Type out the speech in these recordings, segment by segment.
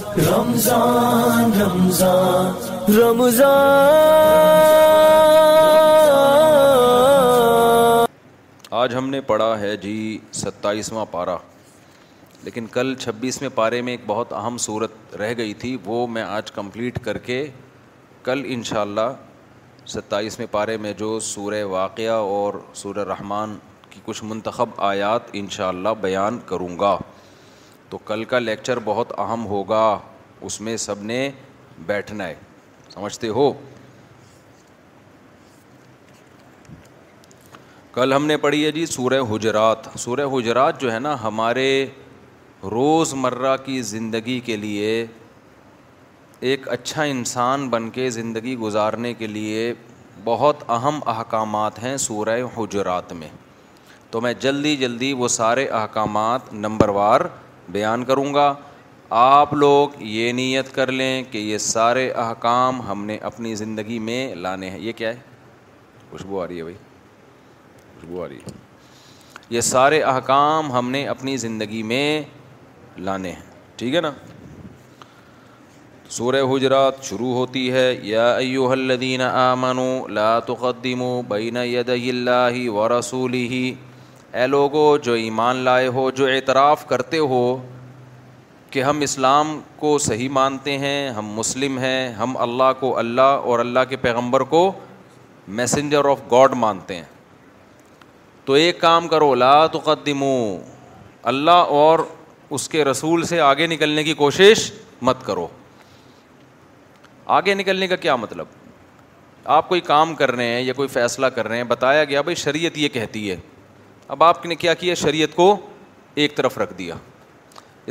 رمضان رمضان رمضان آج ہم نے پڑھا ہے جی ستائیسواں پارہ لیکن کل چھبیسویں پارے میں ایک بہت اہم صورت رہ گئی تھی وہ میں آج کمپلیٹ کر کے کل انشاءاللہ اللہ ستائیسویں پارے میں جو سورہ واقعہ اور سورہ رحمان کی کچھ منتخب آیات انشاءاللہ بیان کروں گا تو کل کا لیکچر بہت اہم ہوگا اس میں سب نے بیٹھنا ہے سمجھتے ہو کل ہم نے پڑھی ہے جی سورہ حجرات سورہ حجرات جو ہے نا ہمارے روز مرہ کی زندگی کے لیے ایک اچھا انسان بن کے زندگی گزارنے کے لیے بہت اہم احکامات ہیں سورہ حجرات میں تو میں جلدی جلدی وہ سارے احکامات نمبر وار بیان کروں گا آپ لوگ یہ نیت کر لیں کہ یہ سارے احکام ہم نے اپنی زندگی میں لانے ہیں یہ کیا ہے خوشبو آ رہی ہے بھائی خوشبو آ رہی ہے یہ سارے احکام ہم نے اپنی زندگی میں لانے ہیں ٹھیک ہے نا سورہ حجرات شروع ہوتی ہے یا ایوہ الذین آمنوا لا تقدموا بین یدی اللہ ورسولہ اے لوگو جو ایمان لائے ہو جو اعتراف کرتے ہو کہ ہم اسلام کو صحیح مانتے ہیں ہم مسلم ہیں ہم اللہ کو اللہ اور اللہ کے پیغمبر کو میسنجر آف گاڈ مانتے ہیں تو ایک کام کرو لا تقدمو اللہ اور اس کے رسول سے آگے نکلنے کی کوشش مت کرو آگے نکلنے کا کیا مطلب آپ کوئی کام کر رہے ہیں یا کوئی فیصلہ کر رہے ہیں بتایا گیا بھائی شریعت یہ کہتی ہے اب آپ نے کیا کیا شریعت کو ایک طرف رکھ دیا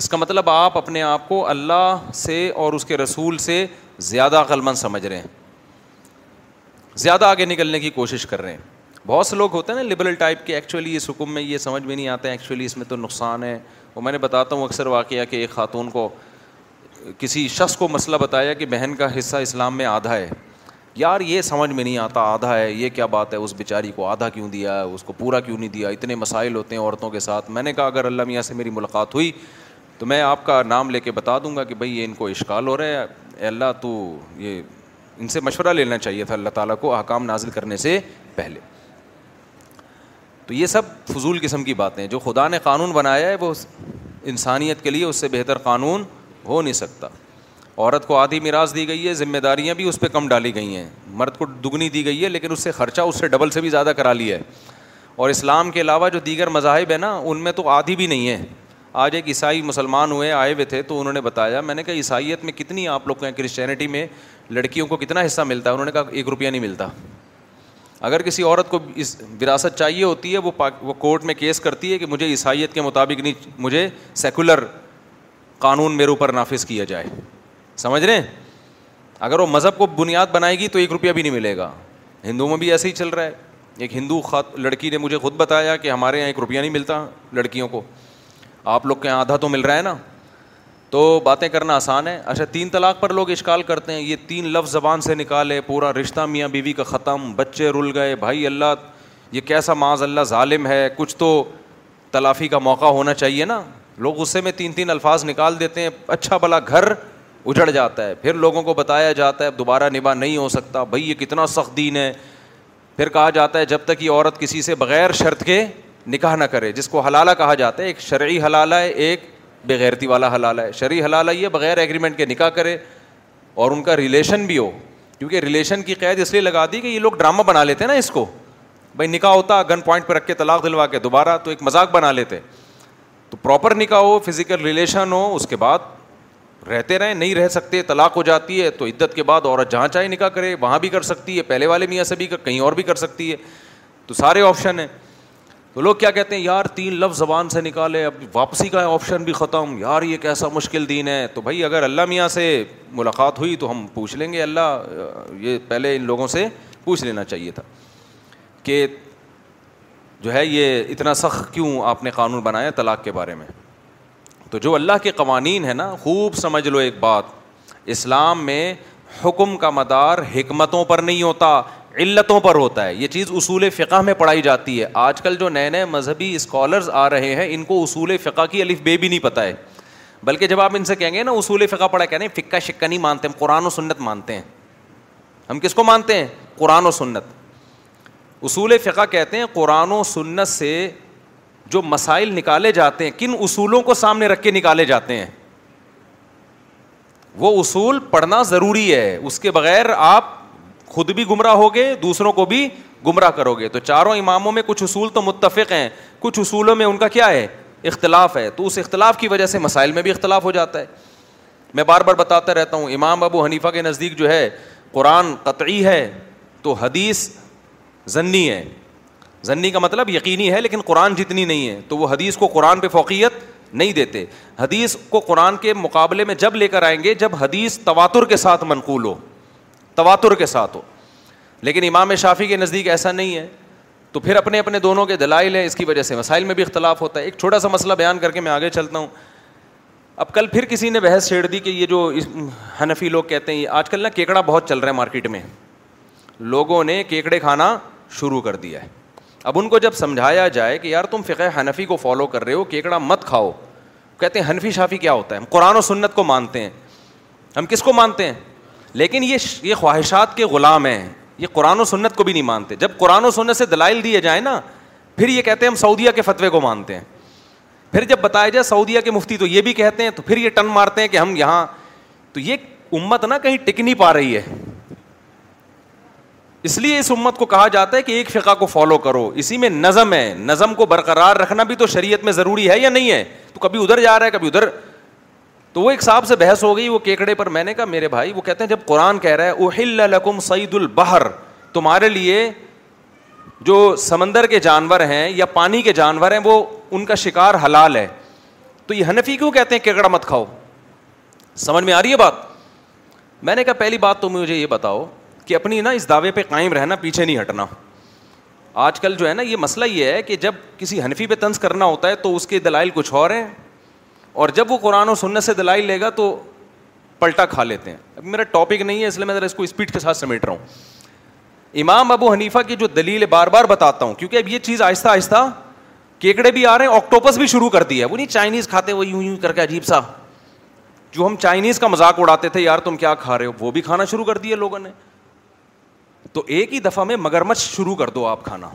اس کا مطلب آپ اپنے آپ کو اللہ سے اور اس کے رسول سے زیادہ عقلمند سمجھ رہے ہیں زیادہ آگے نکلنے کی کوشش کر رہے ہیں بہت سے لوگ ہوتے ہیں نا لبرل ٹائپ کے ایکچولی اس حکم میں یہ سمجھ میں نہیں آتا ہے ایکچولی اس میں تو نقصان ہے وہ میں نے بتاتا ہوں اکثر واقعہ کہ ایک خاتون کو کسی شخص کو مسئلہ بتایا کہ بہن کا حصہ اسلام میں آدھا ہے یار یہ سمجھ میں نہیں آتا آدھا ہے یہ کیا بات ہے اس بیچاری کو آدھا کیوں دیا ہے اس کو پورا کیوں نہیں دیا اتنے مسائل ہوتے ہیں عورتوں کے ساتھ میں نے کہا اگر اللہ میاں سے میری ملاقات ہوئی تو میں آپ کا نام لے کے بتا دوں گا کہ بھائی یہ ان کو اشکال ہو رہا ہے اے اللہ تو یہ ان سے مشورہ لینا چاہیے تھا اللہ تعالیٰ کو احکام نازل کرنے سے پہلے تو یہ سب فضول قسم کی باتیں جو خدا نے قانون بنایا ہے وہ انسانیت کے لیے اس سے بہتر قانون ہو نہیں سکتا عورت کو آدھی میراث دی گئی ہے ذمہ داریاں بھی اس پہ کم ڈالی گئی ہیں مرد کو دگنی دی گئی ہے لیکن اس سے خرچہ اس سے ڈبل سے بھی زیادہ کرا لیا ہے اور اسلام کے علاوہ جو دیگر مذاہب ہیں نا ان میں تو آدھی بھی نہیں ہے آج ایک عیسائی مسلمان ہوئے آئے ہوئے تھے تو انہوں نے بتایا میں نے کہا عیسائیت میں کتنی آپ لوگ ہیں کرسچینٹی میں لڑکیوں کو کتنا حصہ ملتا ہے انہوں نے کہا ایک روپیہ نہیں ملتا اگر کسی عورت کو اس وراثت چاہیے ہوتی ہے وہ وہ کورٹ میں کیس کرتی ہے کہ مجھے عیسائیت کے مطابق نہیں مجھے سیکولر قانون میرے اوپر نافذ کیا جائے سمجھ رہے ہیں اگر وہ مذہب کو بنیاد بنائے گی تو ایک روپیہ بھی نہیں ملے گا ہندوؤں میں بھی ایسے ہی چل رہا ہے ایک ہندو خات لڑکی نے مجھے خود بتایا کہ ہمارے یہاں ایک روپیہ نہیں ملتا لڑکیوں کو آپ لوگ کے یہاں آدھا تو مل رہا ہے نا تو باتیں کرنا آسان ہے اچھا تین طلاق پر لوگ اشکال کرتے ہیں یہ تین لفظ زبان سے نکالے پورا رشتہ میاں بیوی کا ختم بچے رل گئے بھائی اللہ یہ کیسا معاذ اللہ ظالم ہے کچھ تو تلافی کا موقع ہونا چاہیے نا لوگ غصے میں تین تین الفاظ نکال دیتے ہیں اچھا بھلا گھر اجڑ جاتا ہے پھر لوگوں کو بتایا جاتا ہے دوبارہ نبھا نہیں ہو سکتا بھائی یہ کتنا سخت دین ہے پھر کہا جاتا ہے جب تک یہ عورت کسی سے بغیر شرط کے نکاح نہ کرے جس کو حلالہ کہا جاتا ہے ایک شرعی حلالہ ہے ایک بغیرتی والا حلالہ ہے شرعی حلالہ یہ بغیر ایگریمنٹ کے نکاح کرے اور ان کا ریلیشن بھی ہو کیونکہ ریلیشن کی قید اس لیے لگا دی کہ یہ لوگ ڈرامہ بنا لیتے ہیں نا اس کو بھائی نکاح ہوتا گن پوائنٹ پہ رکھ کے طلاق دلوا کے دوبارہ تو ایک مذاق بنا لیتے تو پراپر نکاح ہو فزیکل ریلیشن ہو اس کے بعد رہتے رہیں نہیں رہ سکتے طلاق ہو جاتی ہے تو عدت کے بعد عورت جہاں چاہے نکاح کرے وہاں بھی کر سکتی ہے پہلے والے میاں سے بھی کہیں اور بھی کر سکتی ہے تو سارے آپشن ہیں تو لوگ کیا کہتے ہیں یار تین لفظ زبان سے نکالے اب واپسی کا آپشن بھی ختم یار یہ کیسا مشکل دین ہے تو بھائی اگر اللہ میاں سے ملاقات ہوئی تو ہم پوچھ لیں گے اللہ یہ پہلے ان لوگوں سے پوچھ لینا چاہیے تھا کہ جو ہے یہ اتنا سخت کیوں آپ نے قانون بنایا طلاق کے بارے میں تو جو اللہ کے قوانین ہیں نا خوب سمجھ لو ایک بات اسلام میں حکم کا مدار حکمتوں پر نہیں ہوتا علتوں پر ہوتا ہے یہ چیز اصول فقہ میں پڑھائی جاتی ہے آج کل جو نئے نئے مذہبی اسکالرز آ رہے ہیں ان کو اصول فقہ کی الف بے بھی نہیں پتہ ہے بلکہ جب آپ ان سے کہیں گے نا اصول فقہ پڑھا کہنے ہیں شکہ نہیں مانتے ہم قرآن و سنت مانتے ہیں ہم کس کو مانتے ہیں قرآن و سنت اصول فقہ کہتے ہیں قرآن و سنت سے جو مسائل نکالے جاتے ہیں کن اصولوں کو سامنے رکھ کے نکالے جاتے ہیں وہ اصول پڑھنا ضروری ہے اس کے بغیر آپ خود بھی گمراہ ہو گے دوسروں کو بھی گمراہ کرو گے تو چاروں اماموں میں کچھ اصول تو متفق ہیں کچھ اصولوں میں ان کا کیا ہے اختلاف ہے تو اس اختلاف کی وجہ سے مسائل میں بھی اختلاف ہو جاتا ہے میں بار بار بتاتا رہتا ہوں امام ابو حنیفہ کے نزدیک جو ہے قرآن قطعی ہے تو حدیث ضنی ہے زنی کا مطلب یقینی ہے لیکن قرآن جتنی نہیں ہے تو وہ حدیث کو قرآن پہ فوقیت نہیں دیتے حدیث کو قرآن کے مقابلے میں جب لے کر آئیں گے جب حدیث تواتر کے ساتھ منقول ہو تواتر کے ساتھ ہو لیکن امام شافی کے نزدیک ایسا نہیں ہے تو پھر اپنے اپنے دونوں کے دلائل ہیں اس کی وجہ سے مسائل میں بھی اختلاف ہوتا ہے ایک چھوٹا سا مسئلہ بیان کر کے میں آگے چلتا ہوں اب کل پھر کسی نے بحث چھیڑ دی کہ یہ جو حنفی لوگ کہتے ہیں آج کل نا کیکڑا بہت چل رہا ہے مارکیٹ میں لوگوں نے کیکڑے کھانا شروع کر دیا ہے اب ان کو جب سمجھایا جائے کہ یار تم فقہ حنفی کو فالو کر رہے ہو کیکڑا مت کھاؤ کہتے ہیں حنفی شافی کیا ہوتا ہے ہم قرآن و سنت کو مانتے ہیں ہم کس کو مانتے ہیں لیکن یہ یہ خواہشات کے غلام ہیں یہ قرآن و سنت کو بھی نہیں مانتے جب قرآن و سنت سے دلائل دیے جائیں نا پھر یہ کہتے ہیں ہم سعودیہ کے فتوے کو مانتے ہیں پھر جب بتایا جائے سعودیہ کے مفتی تو یہ بھی کہتے ہیں تو پھر یہ ٹن مارتے ہیں کہ ہم یہاں تو یہ امت نا کہیں ٹک نہیں پا رہی ہے اس لیے اس امت کو کہا جاتا ہے کہ ایک فقہ کو فالو کرو اسی میں نظم ہے نظم کو برقرار رکھنا بھی تو شریعت میں ضروری ہے یا نہیں ہے تو کبھی ادھر جا رہا ہے کبھی ادھر تو وہ ایک صاحب سے بحث ہو گئی وہ کیکڑے پر میں نے کہا میرے بھائی وہ کہتے ہیں جب قرآن کہہ رہا ہے لکم سعید البہر تمہارے لیے جو سمندر کے جانور ہیں یا پانی کے جانور ہیں وہ ان کا شکار حلال ہے تو یہ حنفی کیوں کہتے ہیں کیکڑا مت کھاؤ سمجھ میں آ رہی ہے بات میں نے کہا پہلی بات تو مجھے یہ بتاؤ کہ اپنی نا اس دعوے پہ قائم رہنا پیچھے نہیں ہٹنا آج کل جو ہے نا یہ مسئلہ یہ ہے کہ جب کسی حنفی پہ طنز کرنا ہوتا ہے تو اس کے دلائل کچھ اور ہیں اور جب وہ قرآن و سنت سے دلائل لے گا تو پلٹا کھا لیتے ہیں اب میرا ٹاپک نہیں ہے اس لیے میں ذرا اس کو اسپیڈ کے ساتھ سمیٹ رہا ہوں امام ابو حنیفہ کی جو دلیل بار بار بتاتا ہوں کیونکہ اب یہ چیز آہستہ آہستہ کیکڑے بھی آ رہے ہیں آکٹوپس بھی شروع کر دیا ہے وہ نہیں چائنیز کھاتے وہ یوں یوں کر کے عجیب سا جو ہم چائنیز کا مذاق اڑاتے تھے یار تم کیا کھا رہے ہو وہ بھی کھانا شروع کر دیا لوگوں نے تو ایک ہی دفعہ میں مگرمچھ شروع کر دو آپ کھانا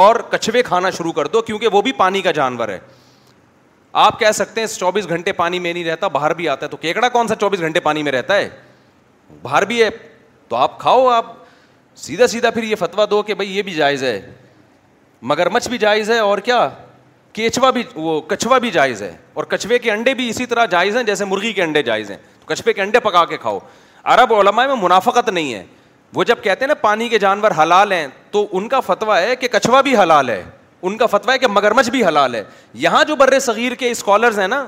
اور کچھوے کھانا شروع کر دو کیونکہ وہ بھی پانی کا جانور ہے آپ کہہ سکتے ہیں چوبیس گھنٹے پانی میں نہیں رہتا باہر بھی آتا ہے تو کیکڑا کون سا چوبیس گھنٹے پانی میں رہتا ہے باہر بھی ہے تو آپ کھاؤ آپ سیدھا سیدھا پھر یہ فتوا دو کہ بھائی یہ بھی جائز ہے مگرمچھ بھی جائز ہے اور کیا کیچوا بھی وہ کچھوا بھی جائز ہے اور کچھوے کے انڈے بھی اسی طرح جائز ہیں جیسے مرغی کے انڈے جائز ہیں تو کچھوے کے انڈے پکا کے کھاؤ عرب علماء میں منافقت نہیں ہے وہ جب کہتے ہیں نا پانی کے جانور حلال ہیں تو ان کا فتویٰ ہے کہ کچھوا بھی حلال ہے ان کا فتویٰ ہے کہ مگرمچھ بھی حلال ہے یہاں جو بر صغیر کے اسکالرز ہیں نا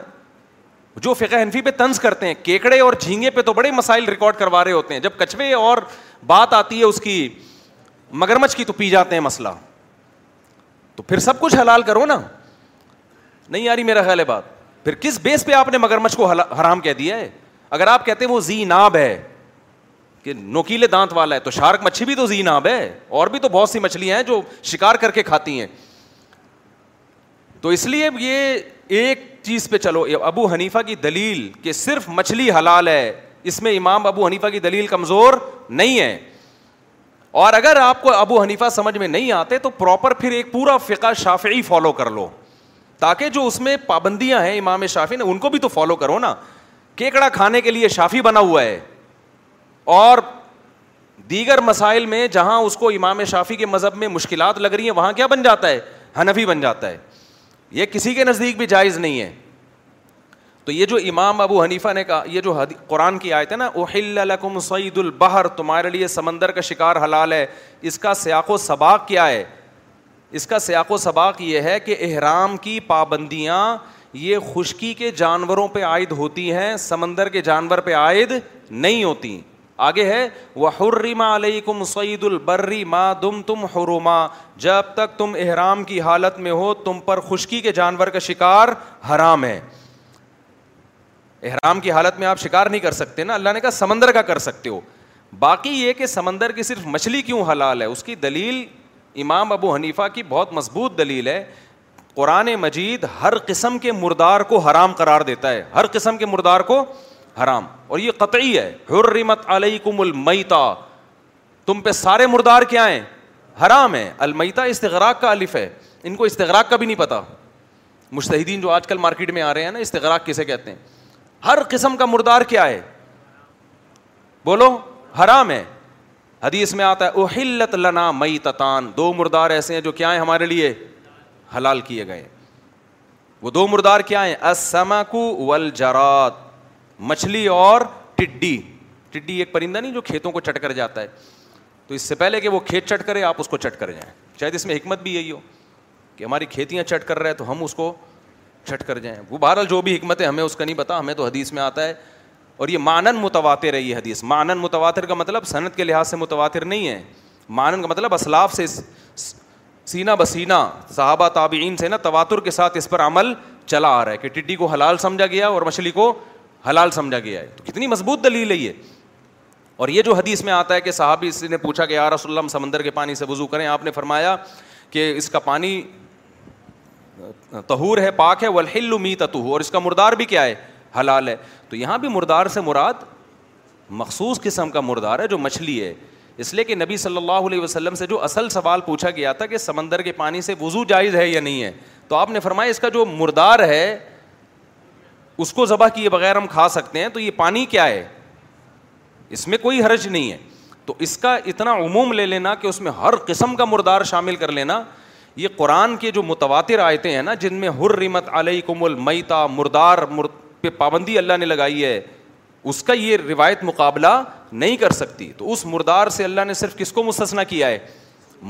جو فقہ حنفی پہ طنز کرتے ہیں کیکڑے اور جھینگے پہ تو بڑے مسائل ریکارڈ کروا رہے ہوتے ہیں جب کچھوے اور بات آتی ہے اس کی مگرمچھ کی تو پی جاتے ہیں مسئلہ تو پھر سب کچھ حلال کرو نا نہیں یاری میرا خیال ہے بات پھر کس بیس پہ آپ نے مگرمچھ کو حرام کہہ دیا ہے اگر آپ کہتے ہیں وہ زی ناب ہے کہ نوکیلے دانت والا ہے تو شارک مچھی بھی تو زی ناب ہے اور بھی تو بہت سی مچھلیاں ہیں جو شکار کر کے کھاتی ہیں تو اس لیے یہ ایک چیز پہ چلو ابو حنیفا کی دلیل کہ صرف مچھلی حلال ہے اس میں امام ابو حنیفا کی دلیل کمزور نہیں ہے اور اگر آپ کو ابو حنیفا سمجھ میں نہیں آتے تو پراپر پھر ایک پورا فقہ شافعی فالو کر لو تاکہ جو اس میں پابندیاں ہیں امام شافی نے ان کو بھی تو فالو کرو نا کیکڑا کھانے کے لیے شافی بنا ہوا ہے اور دیگر مسائل میں جہاں اس کو امام شافی کے مذہب میں مشکلات لگ رہی ہیں وہاں کیا بن جاتا ہے حنفی بن جاتا ہے یہ کسی کے نزدیک بھی جائز نہیں ہے تو یہ جو امام ابو حنیفہ نے کہا یہ جو قرآن کی آیت ہے نا لکم سعید البہر تمہارے لیے سمندر کا شکار حلال ہے اس کا سیاق و سباق کیا ہے اس کا سیاق و سباق یہ ہے کہ احرام کی پابندیاں یہ خشکی کے جانوروں پہ عائد ہوتی ہیں سمندر کے جانور پہ عائد نہیں ہوتی آگے ہے وہ حرما علیہ کم سعید البری ما تم حرما جب تک تم احرام کی حالت میں ہو تم پر خشکی کے جانور کا شکار حرام ہے احرام کی حالت میں آپ شکار نہیں کر سکتے نا اللہ نے کہا سمندر کا کر سکتے ہو باقی یہ کہ سمندر کی صرف مچھلی کیوں حلال ہے اس کی دلیل امام ابو حنیفہ کی بہت مضبوط دلیل ہے قرآن مجید ہر قسم کے مردار کو حرام قرار دیتا ہے ہر قسم کے مردار کو حرام اور یہ قطعی ہے حرمت علیکم المیتا تم پہ سارے مردار کیا ہیں حرام ہے المیتا استغراق کا الف ہے ان کو استغراق کا بھی نہیں پتہ مشتحدین جو آج کل مارکیٹ میں آ رہے ہیں نا استغراق کسے کہتے ہیں ہر قسم کا مردار کیا ہے بولو حرام ہے حدیث میں آتا ہے اوہلت لنا مئی تتان دو مردار ایسے ہیں جو کیا ہیں ہمارے لیے حلال کیے گئے وہ دو مردار کیا ہیں جرات مچھلی اور ٹڈی ٹڈی ایک پرندہ نہیں جو کھیتوں کو چٹ کر جاتا ہے تو اس سے پہلے کہ وہ کھیت چٹ کرے آپ اس کو چٹ کر جائیں شاید اس میں حکمت بھی یہی ہو کہ ہماری کھیتیاں چٹ کر رہے ہیں تو ہم اس کو چٹ کر جائیں وہ بہرحال جو بھی حکمت ہے ہمیں اس کا نہیں پتا ہمیں تو حدیث میں آتا ہے اور یہ مانن متواتر ہے یہ حدیث مانن متواتر کا مطلب صنعت کے لحاظ سے متواتر نہیں ہے مانن کا مطلب اسلاف سے سینہ بسینا صحابہ تابعین سے نا تواتر کے ساتھ اس پر عمل چلا آ رہا ہے کہ ٹڈی کو حلال سمجھا گیا اور مچھلی کو حلال سمجھا گیا ہے تو کتنی مضبوط دلیل ہے یہ اور یہ جو حدیث میں آتا ہے کہ صاحب اس نے پوچھا کہ رسول اللہ سمندر کے پانی سے وضو کریں آپ نے فرمایا کہ اس کا پانی تہور ہے پاک ہے می تتو اور اس کا مردار بھی کیا ہے حلال ہے تو یہاں بھی مردار سے مراد مخصوص قسم کا مردار ہے جو مچھلی ہے اس لیے کہ نبی صلی اللہ علیہ وسلم سے جو اصل سوال پوچھا گیا تھا کہ سمندر کے پانی سے وضو جائز ہے یا نہیں ہے تو آپ نے فرمایا اس کا جو مردار ہے اس کو ذبح کیے بغیر ہم کھا سکتے ہیں تو یہ پانی کیا ہے اس میں کوئی حرج نہیں ہے تو اس کا اتنا عموم لے لینا کہ اس میں ہر قسم کا مردار شامل کر لینا یہ قرآن کے جو متواتر آئے تھے نا جن میں ہر ریمت کم المیتا مردار مردار پہ پابندی اللہ نے لگائی ہے اس کا یہ روایت مقابلہ نہیں کر سکتی تو اس مردار سے اللہ نے صرف کس کو مستثنا کیا ہے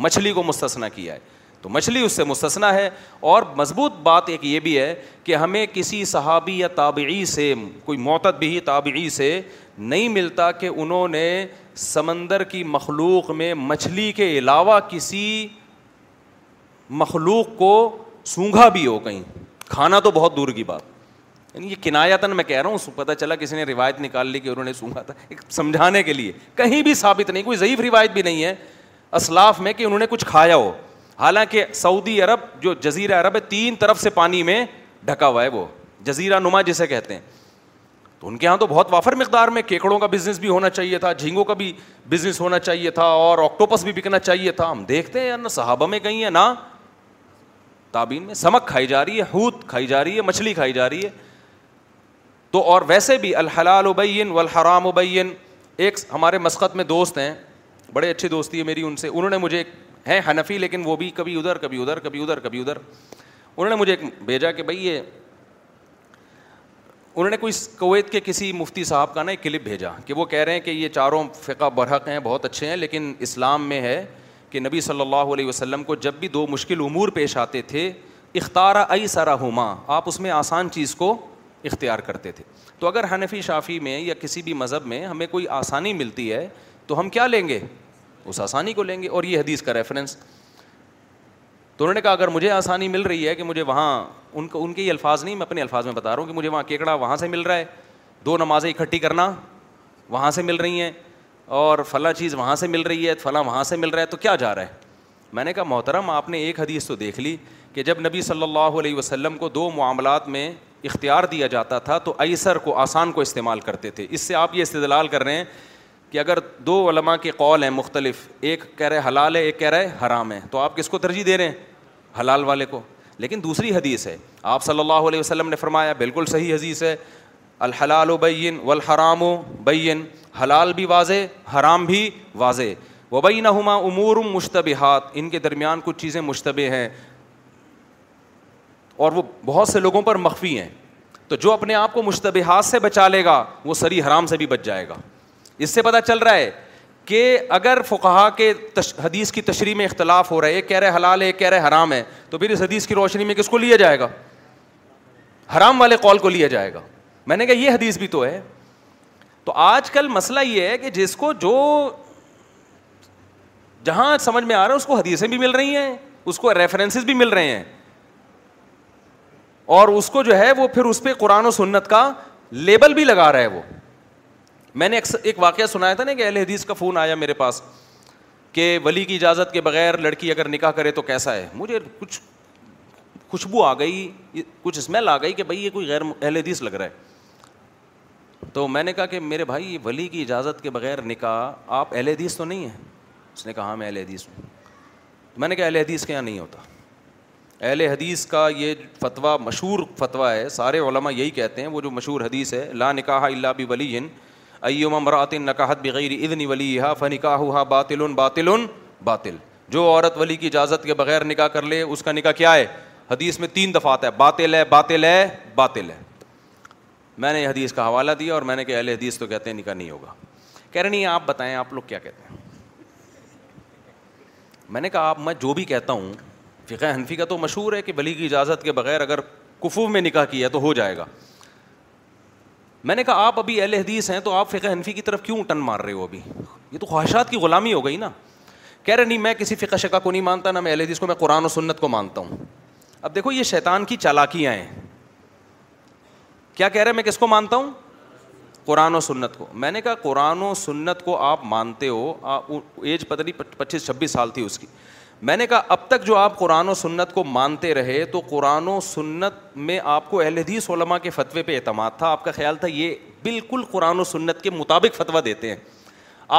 مچھلی کو مستثنا کیا ہے تو مچھلی اس سے مستثنا ہے اور مضبوط بات ایک یہ بھی ہے کہ ہمیں کسی صحابی یا تابعی سے کوئی معتد بھی تابعی سے نہیں ملتا کہ انہوں نے سمندر کی مخلوق میں مچھلی کے علاوہ کسی مخلوق کو سونگھا بھی ہو کہیں کھانا تو بہت دور کی بات یعنی یہ کنایات میں کہہ رہا ہوں پتہ چلا کسی نے روایت نکال لی کہ انہوں نے سونگھا تھا ایک سمجھانے کے لیے کہیں بھی ثابت نہیں کوئی ضعیف روایت بھی نہیں ہے اسلاف میں کہ انہوں نے کچھ کھایا ہو حالانکہ سعودی عرب جو جزیرہ عرب ہے تین طرف سے پانی میں ڈھکا ہوا ہے وہ جزیرہ نما جسے کہتے ہیں تو ان کے یہاں تو بہت وافر مقدار میں کیکڑوں کا بزنس بھی ہونا چاہیے تھا جھینگوں کا بھی بزنس ہونا چاہیے تھا اور آکٹوپس بھی بکنا چاہیے تھا ہم دیکھتے ہیں یار صحابہ میں کہیں ہیں نہ تابین میں سمک کھائی جا رہی ہے ہوت کھائی جا رہی ہے مچھلی کھائی جا رہی ہے تو اور ویسے بھی الحلال ابین الحرام ابین ایک ہمارے مسقط میں دوست ہیں بڑے اچھی دوستی ہے میری ان سے انہوں نے مجھے ایک ہیں حنفی لیکن وہ بھی کبھی ادھر کبھی ادھر کبھی ادھر کبھی ادھر انہوں نے مجھے بھیجا کہ بھائی یہ انہوں نے کوئی کویت کے کسی مفتی صاحب کا نا ایک کلپ بھیجا کہ وہ کہہ رہے ہیں کہ یہ چاروں فقہ برحق ہیں بہت اچھے ہیں لیکن اسلام میں ہے کہ نبی صلی اللہ علیہ وسلم کو جب بھی دو مشکل امور پیش آتے تھے اختارا ائی سارا ہما آپ اس میں آسان چیز کو اختیار کرتے تھے تو اگر حنفی شافی میں یا کسی بھی مذہب میں ہمیں کوئی آسانی ملتی ہے تو ہم کیا لیں گے اس آسانی کو لیں گے اور یہ حدیث کا ریفرنس تو انہوں نے کہا اگر مجھے آسانی مل رہی ہے کہ مجھے وہاں ان کو ان کے ہی الفاظ نہیں میں اپنے الفاظ میں بتا رہا ہوں کہ مجھے وہاں کیکڑا وہاں سے مل رہا ہے دو نمازیں اکٹھی کرنا وہاں سے مل رہی ہیں اور فلاں چیز وہاں سے مل رہی ہے فلاں وہاں سے مل رہا ہے تو کیا جا رہا ہے میں نے کہا محترم آپ نے ایک حدیث تو دیکھ لی کہ جب نبی صلی اللہ علیہ وسلم کو دو معاملات میں اختیار دیا جاتا تھا تو ایسر کو آسان کو استعمال کرتے تھے اس سے آپ یہ استدلال کر رہے ہیں کہ اگر دو علماء کے قول ہیں مختلف ایک کہہ رہے حلال ہے ایک کہہ رہے حرام ہے تو آپ کس کو ترجیح دے رہے ہیں حلال والے کو لیکن دوسری حدیث ہے آپ صلی اللہ علیہ وسلم نے فرمایا بالکل صحیح حدیث ہے الحلال و بین و الحرام و بین حلال بھی واضح حرام بھی واضح و بئی نہما امور مشتبہ ان کے درمیان کچھ چیزیں مشتبہ ہیں اور وہ بہت سے لوگوں پر مخفی ہیں تو جو اپنے آپ کو مشتبہات سے بچا لے گا وہ سری حرام سے بھی بچ جائے گا اس سے پتہ چل رہا ہے کہ اگر فقہا کے حدیث کی تشریح میں اختلاف ہو رہا ہے ایک کہہ رہے حلال ہے ایک کہہ رہے حرام ہے تو پھر اس حدیث کی روشنی میں کس کو لیا جائے گا حرام والے قول کو لیا جائے گا میں نے کہا یہ حدیث بھی تو ہے تو آج کل مسئلہ یہ ہے کہ جس کو جو جہاں سمجھ میں آ رہا ہے اس کو حدیثیں بھی مل رہی ہیں اس کو ریفرنسز بھی مل رہے ہیں اور اس کو جو ہے وہ پھر اس پہ قرآن و سنت کا لیبل بھی لگا رہا ہے وہ میں نے ایک واقعہ سنایا تھا نا کہ اہل حدیث کا فون آیا میرے پاس کہ ولی کی اجازت کے بغیر لڑکی اگر نکاح کرے تو کیسا ہے مجھے کچھ خوشبو آ گئی کچھ اسمیل آ گئی کہ بھائی یہ کوئی غیر اہل حدیث لگ رہا ہے تو میں نے کہا کہ میرے بھائی ولی کی اجازت کے بغیر نکاح آپ اہل حدیث تو نہیں ہیں اس نے کہا ہاں میں اہل حدیث ہوں میں نے کہا اہل حدیث کے یہاں نہیں ہوتا اہل حدیث کا یہ فتویٰ مشہور فتویٰ ہے سارے علماء یہی کہتے ہیں وہ جو مشہور حدیث ہے لا نکاح اللہ بھی ولی جن امرات بغیر اذن ولی ہا فنکاہ باطل باطل باطل جو عورت ولی کی اجازت کے بغیر نکاح کر لے اس کا نکاح کیا ہے حدیث میں تین دفعات ہے باطل ہے باطل ہے باطل ہے میں نے حدیث کا حوالہ دیا اور میں نے کہا حدیث تو کہتے ہیں نکاح نہیں ہوگا کہہ رہے نہیں آپ بتائیں آپ لوگ کیا کہتے ہیں میں نے کہا آپ میں جو بھی کہتا ہوں فقہ حنفی کا تو مشہور ہے کہ بلی کی اجازت کے بغیر اگر کفو میں نکاح کیا تو ہو جائے گا میں نے کہا آپ ابھی اہل حدیث ہیں تو آپ فقہ حنفی کی طرف کیوں ٹن مار رہے ہو ابھی یہ تو خواہشات کی غلامی ہو گئی نا کہہ رہے نہیں میں کسی فقہ شکا کو نہیں مانتا نہ میں اہل حدیث کو میں قرآن و سنت کو مانتا ہوں اب دیکھو یہ شیطان کی چالاکیاں ہیں کیا کہہ رہے میں کس کو مانتا ہوں قرآن و سنت کو میں نے کہا قرآن و سنت کو آپ مانتے ہو ایج پتہ نہیں پچیس چھبیس سال تھی اس کی میں نے کہا اب تک جو آپ قرآن و سنت کو مانتے رہے تو قرآن و سنت میں آپ کو اہل حدیث علماء کے فتوے پہ اعتماد تھا آپ کا خیال تھا یہ بالکل قرآن و سنت کے مطابق فتویٰ دیتے ہیں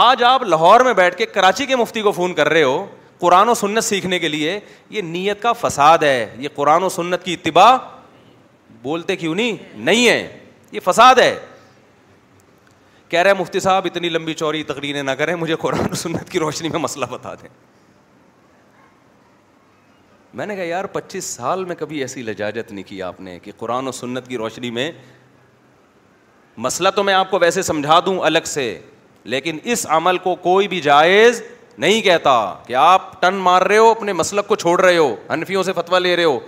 آج آپ لاہور میں بیٹھ کے کراچی کے مفتی کو فون کر رہے ہو قرآن و سنت سیکھنے کے لیے یہ نیت کا فساد ہے یہ قرآن و سنت کی اتباع بولتے کیوں نہیں نہیں ہے یہ فساد ہے کہہ رہے مفتی صاحب اتنی لمبی چوری تقریریں نہ کریں مجھے قرآن و سنت کی روشنی میں مسئلہ بتا دیں میں نے کہا یار پچیس سال میں کبھی ایسی لجاجت نہیں کی آپ نے کہ قرآن و سنت کی روشنی میں مسئلہ تو میں آپ کو ویسے سمجھا دوں الگ سے لیکن اس عمل کو کوئی بھی جائز نہیں کہتا کہ آپ ٹن مار رہے ہو اپنے مسلب کو چھوڑ رہے ہو انفیوں سے فتویٰ لے رہے ہو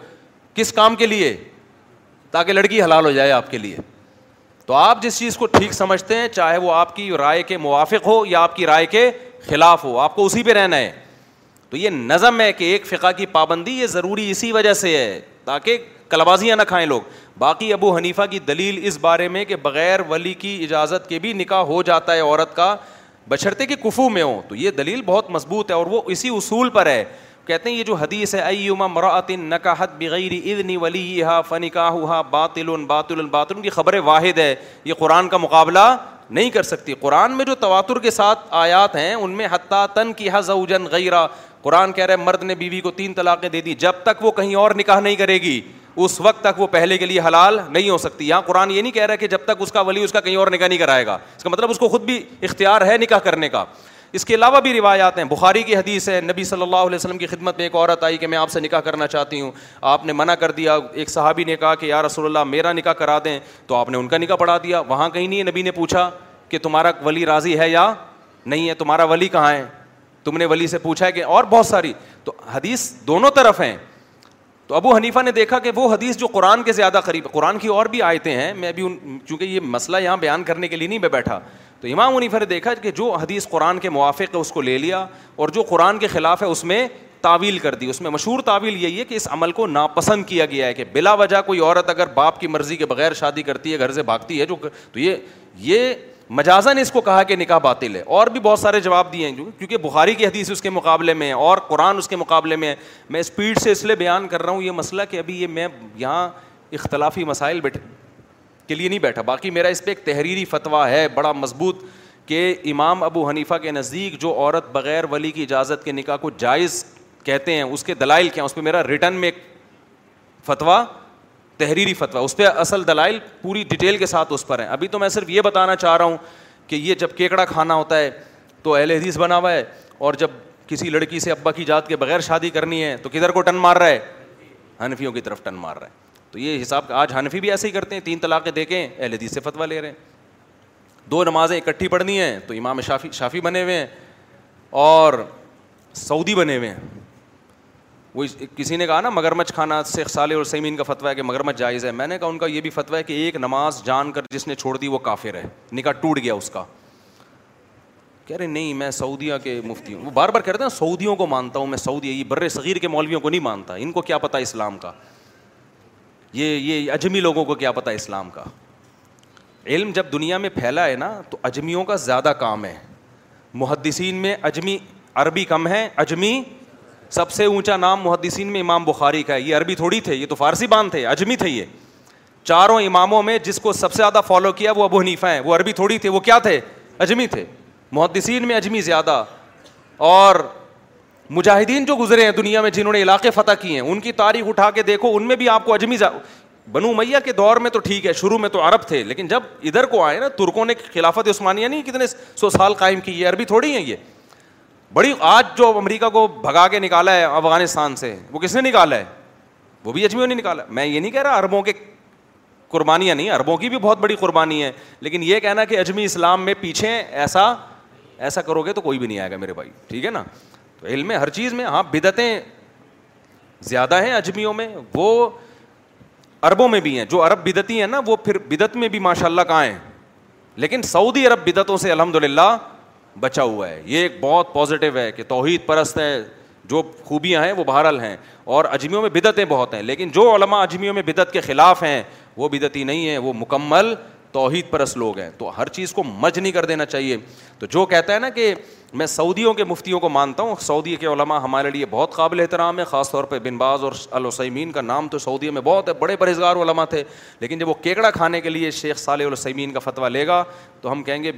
کس کام کے لیے تاکہ لڑکی حلال ہو جائے آپ کے لیے تو آپ جس چیز کو ٹھیک سمجھتے ہیں چاہے وہ آپ کی رائے کے موافق ہو یا آپ کی رائے کے خلاف ہو آپ کو اسی پہ رہنا ہے تو یہ نظم ہے کہ ایک فقہ کی پابندی یہ ضروری اسی وجہ سے ہے تاکہ کلبازیاں نہ کھائیں لوگ باقی ابو حنیفہ کی دلیل اس بارے میں کہ بغیر ولی کی اجازت کے بھی نکاح ہو جاتا ہے عورت کا بچھرتے کہ کفو میں ہوں تو یہ دلیل بہت مضبوط ہے اور وہ اسی اصول پر ہے کہتے ہیں یہ جو حدیث ہے ایما بغیر اما ولی ہا فن کا باطل باطل باطل کی خبر واحد ہے یہ قرآن کا مقابلہ نہیں کر سکتی قرآن میں جو تواتر کے ساتھ آیات ہیں ان میں حتیٰ تن کی حضن غیرہ قرآن کہہ رہے ہیں مرد نے بیوی کو تین طلاقیں دے دی جب تک وہ کہیں اور نکاح نہیں کرے گی اس وقت تک وہ پہلے کے لیے حلال نہیں ہو سکتی یہاں قرآن یہ نہیں کہہ رہا کہ جب تک اس کا ولی اس کا کہیں اور نکاح نہیں کرائے گا اس کا مطلب اس کو خود بھی اختیار ہے نکاح کرنے کا اس کے علاوہ بھی روایات ہیں بخاری کی حدیث ہے نبی صلی اللہ علیہ وسلم کی خدمت میں ایک عورت آئی کہ میں آپ سے نکاح کرنا چاہتی ہوں آپ نے منع کر دیا ایک صحابی نے کہا کہ یا رسول اللہ میرا نکاح کرا دیں تو آپ نے ان کا نکاح پڑھا دیا وہاں کہیں نہیں ہے نبی نے پوچھا کہ تمہارا ولی راضی ہے یا نہیں ہے تمہارا ولی کہاں ہے تم نے ولی سے پوچھا ہے کہ اور بہت ساری تو حدیث دونوں طرف ہیں تو ابو حنیفہ نے دیکھا کہ وہ حدیث جو قرآن کے زیادہ قریب قرآن کی اور بھی آیتیں ہیں میں بھی ان چونکہ یہ مسئلہ یہاں بیان کرنے کے لیے نہیں میں بیٹھا تو امام حنیفہ نے دیکھا کہ جو حدیث قرآن کے موافق ہے اس کو لے لیا اور جو قرآن کے خلاف ہے اس میں تعویل کر دی اس میں مشہور تعویل یہی ہے کہ اس عمل کو ناپسند کیا گیا ہے کہ بلا وجہ کوئی عورت اگر باپ کی مرضی کے بغیر شادی کرتی ہے گھر سے بھاگتی ہے جو تو یہ یہ مجازا نے اس کو کہا کہ نکاح باطل ہے اور بھی بہت سارے جواب دیے ہیں جو کیونکہ بخاری کی حدیث اس کے مقابلے میں ہے اور قرآن اس کے مقابلے میں ہے میں اسپیڈ سے اس لیے بیان کر رہا ہوں یہ مسئلہ کہ ابھی یہ میں یہاں اختلافی مسائل بیٹھ کے لیے نہیں بیٹھا باقی میرا اس پہ ایک تحریری فتویٰ ہے بڑا مضبوط کہ امام ابو حنیفہ کے نزدیک جو عورت بغیر ولی کی اجازت کے نکاح کو جائز کہتے ہیں اس کے دلائل کیا اس پہ میرا ریٹرن میں ایک فتویٰ تحریری فتویٰ اس پہ اصل دلائل پوری ڈیٹیل کے ساتھ اس پر ہیں ابھی تو میں صرف یہ بتانا چاہ رہا ہوں کہ یہ جب کیکڑا کھانا ہوتا ہے تو اہل حدیث بنا ہوا ہے اور جب کسی لڑکی سے ابا کی جات کے بغیر شادی کرنی ہے تو کدھر کو ٹن مار رہا ہے حنفیوں کی طرف ٹن مار رہا ہے تو یہ حساب آج حنفی بھی ایسے ہی کرتے ہیں تین طلاقیں دیکھیں اہل حدیث سے فتویٰ لے رہے ہیں دو نمازیں اکٹھی پڑھنی ہیں تو امام شافی شافی بنے ہوئے ہیں اور سعودی بنے ہوئے ہیں وہ کسی نے کہا نا کھانا شیخ صالح اور سیمین کا فتویٰ ہے کہ مگرمچ جائز ہے میں نے کہا ان کا یہ بھی فتویٰ ہے کہ ایک نماز جان کر جس نے چھوڑ دی وہ کافر ہے نکاح ٹوٹ گیا اس کا کہہ رہے نہیں میں سعودیہ کے مفتی ہوں وہ بار بار کہہ رہے ہیں نا سعودیوں کو مانتا ہوں میں سعودیہ یہ بر صغیر کے مولویوں کو نہیں مانتا ان کو کیا پتہ اسلام کا یہ یہ اجمی لوگوں کو کیا پتہ اسلام کا علم جب دنیا میں پھیلا ہے نا تو اجمیوں کا زیادہ کام ہے محدثین میں اجمی عربی کم ہے اجمی سب سے اونچا نام محدثین میں امام بخاری کا ہے یہ عربی تھوڑی تھے یہ تو فارسی بان تھے اجمی تھے یہ چاروں اماموں میں جس کو سب سے زیادہ فالو کیا وہ ابو حنیفہ ہیں وہ عربی تھوڑی تھے وہ کیا تھے اجمی تھے محدثین میں اجمی زیادہ اور مجاہدین جو گزرے ہیں دنیا میں جنہوں نے علاقے فتح کیے ہیں ان کی تاریخ اٹھا کے دیکھو ان میں بھی آپ کو اجمی زیا بنو میاں کے دور میں تو ٹھیک ہے شروع میں تو عرب تھے لیکن جب ادھر کو آئے نا ترکوں نے خلافت عثمانیہ نہیں کتنے سو سال قائم کی یہ عربی تھوڑی ہیں یہ بڑی آج جو امریکہ کو بھگا کے نکالا ہے افغانستان سے وہ کس نے نکالا ہے وہ بھی اجمیوں نے نکالا میں یہ نہیں کہہ رہا اربوں کے قربانیاں نہیں اربوں کی بھی بہت بڑی قربانی ہے لیکن یہ کہنا کہ اجمی اسلام میں پیچھے ایسا ایسا کرو گے تو کوئی بھی نہیں آئے گا میرے بھائی ٹھیک ہے نا تو علم ہر چیز میں ہاں بدعتیں زیادہ ہیں اجمیوں میں وہ اربوں میں بھی ہیں جو عرب بدتی ہیں نا وہ پھر بدعت میں بھی ماشاء اللہ کہاں ہیں لیکن سعودی عرب بدعتوں سے الحمد للہ بچا ہوا ہے یہ ایک بہت پازیٹیو ہے کہ توحید پرست ہے جو خوبیاں ہیں وہ بہرحال ہیں اور اجمیوں میں بدعتیں بہت ہیں لیکن جو علماء اجمیوں میں بدعت کے خلاف ہیں وہ بدعتی نہیں ہیں وہ مکمل توحید پرست لوگ ہیں تو ہر چیز کو مج نہیں کر دینا چاہیے تو جو کہتا ہے نا کہ میں سعودیوں کے مفتیوں کو مانتا ہوں سعودی کے علماء ہمارے لیے بہت قابل احترام ہے خاص طور پہ بن باز اور السمین کا نام تو سعودیوں میں بہت ہے بڑے پرہزگار علماء تھے لیکن جب وہ کیکڑا کھانے کے لیے شیخ صالح السمین کا فتویٰ لے گا تو ہم کہیں گے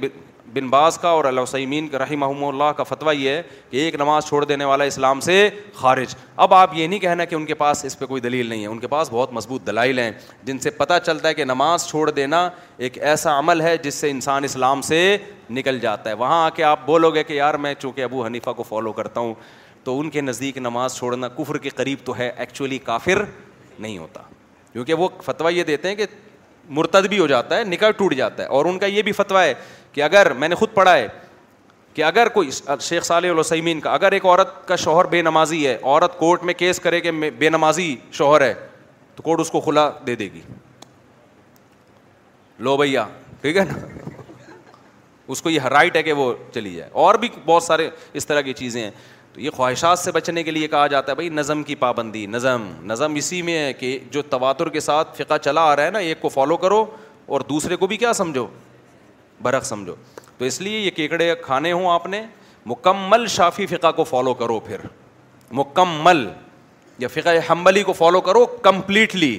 بن باز کا اور السمین کا رحیم محمود اللہ کا فتویٰ یہ ہے کہ ایک نماز چھوڑ دینے والا اسلام سے خارج اب آپ یہ نہیں کہنا کہ ان کے پاس اس پہ کوئی دلیل نہیں ہے ان کے پاس بہت مضبوط دلائل ہیں جن سے پتہ چلتا ہے کہ نماز چھوڑ دینا ایک ایسا عمل ہے جس سے انسان اسلام سے نکل جاتا ہے وہاں آ کے آپ بولو گے کہ یار میں چونکہ ابو حنیفہ کو فالو کرتا ہوں تو ان کے نزدیک نماز چھوڑنا کفر کے قریب تو ہے ایکچولی کافر نہیں ہوتا کیونکہ وہ فتویٰ یہ دیتے ہیں کہ مرتد بھی ہو جاتا ہے نکاح ٹوٹ جاتا ہے اور ان کا یہ بھی فتویٰ ہے کہ اگر میں نے خود پڑھا ہے کہ اگر کوئی شیخ صالح السلمین کا اگر ایک عورت کا شوہر بے نمازی ہے عورت کورٹ میں کیس کرے کہ بے نمازی شوہر ہے تو کورٹ اس کو کھلا دے دے گی لو بھیا ٹھیک ہے نا اس کو یہ رائٹ ہے کہ وہ چلی جائے اور بھی بہت سارے اس طرح کی چیزیں ہیں تو یہ خواہشات سے بچنے کے لیے کہا جاتا ہے بھائی نظم کی پابندی نظم نظم اسی میں ہے کہ جو تواتر کے ساتھ فقہ چلا آ رہا ہے نا ایک کو فالو کرو اور دوسرے کو بھی کیا سمجھو برق سمجھو تو اس لیے یہ کیکڑے کھانے ہوں آپ نے مکمل شافی فقہ کو فالو کرو پھر مکمل یا فقہ حمبلی کو فالو کرو کمپلیٹلی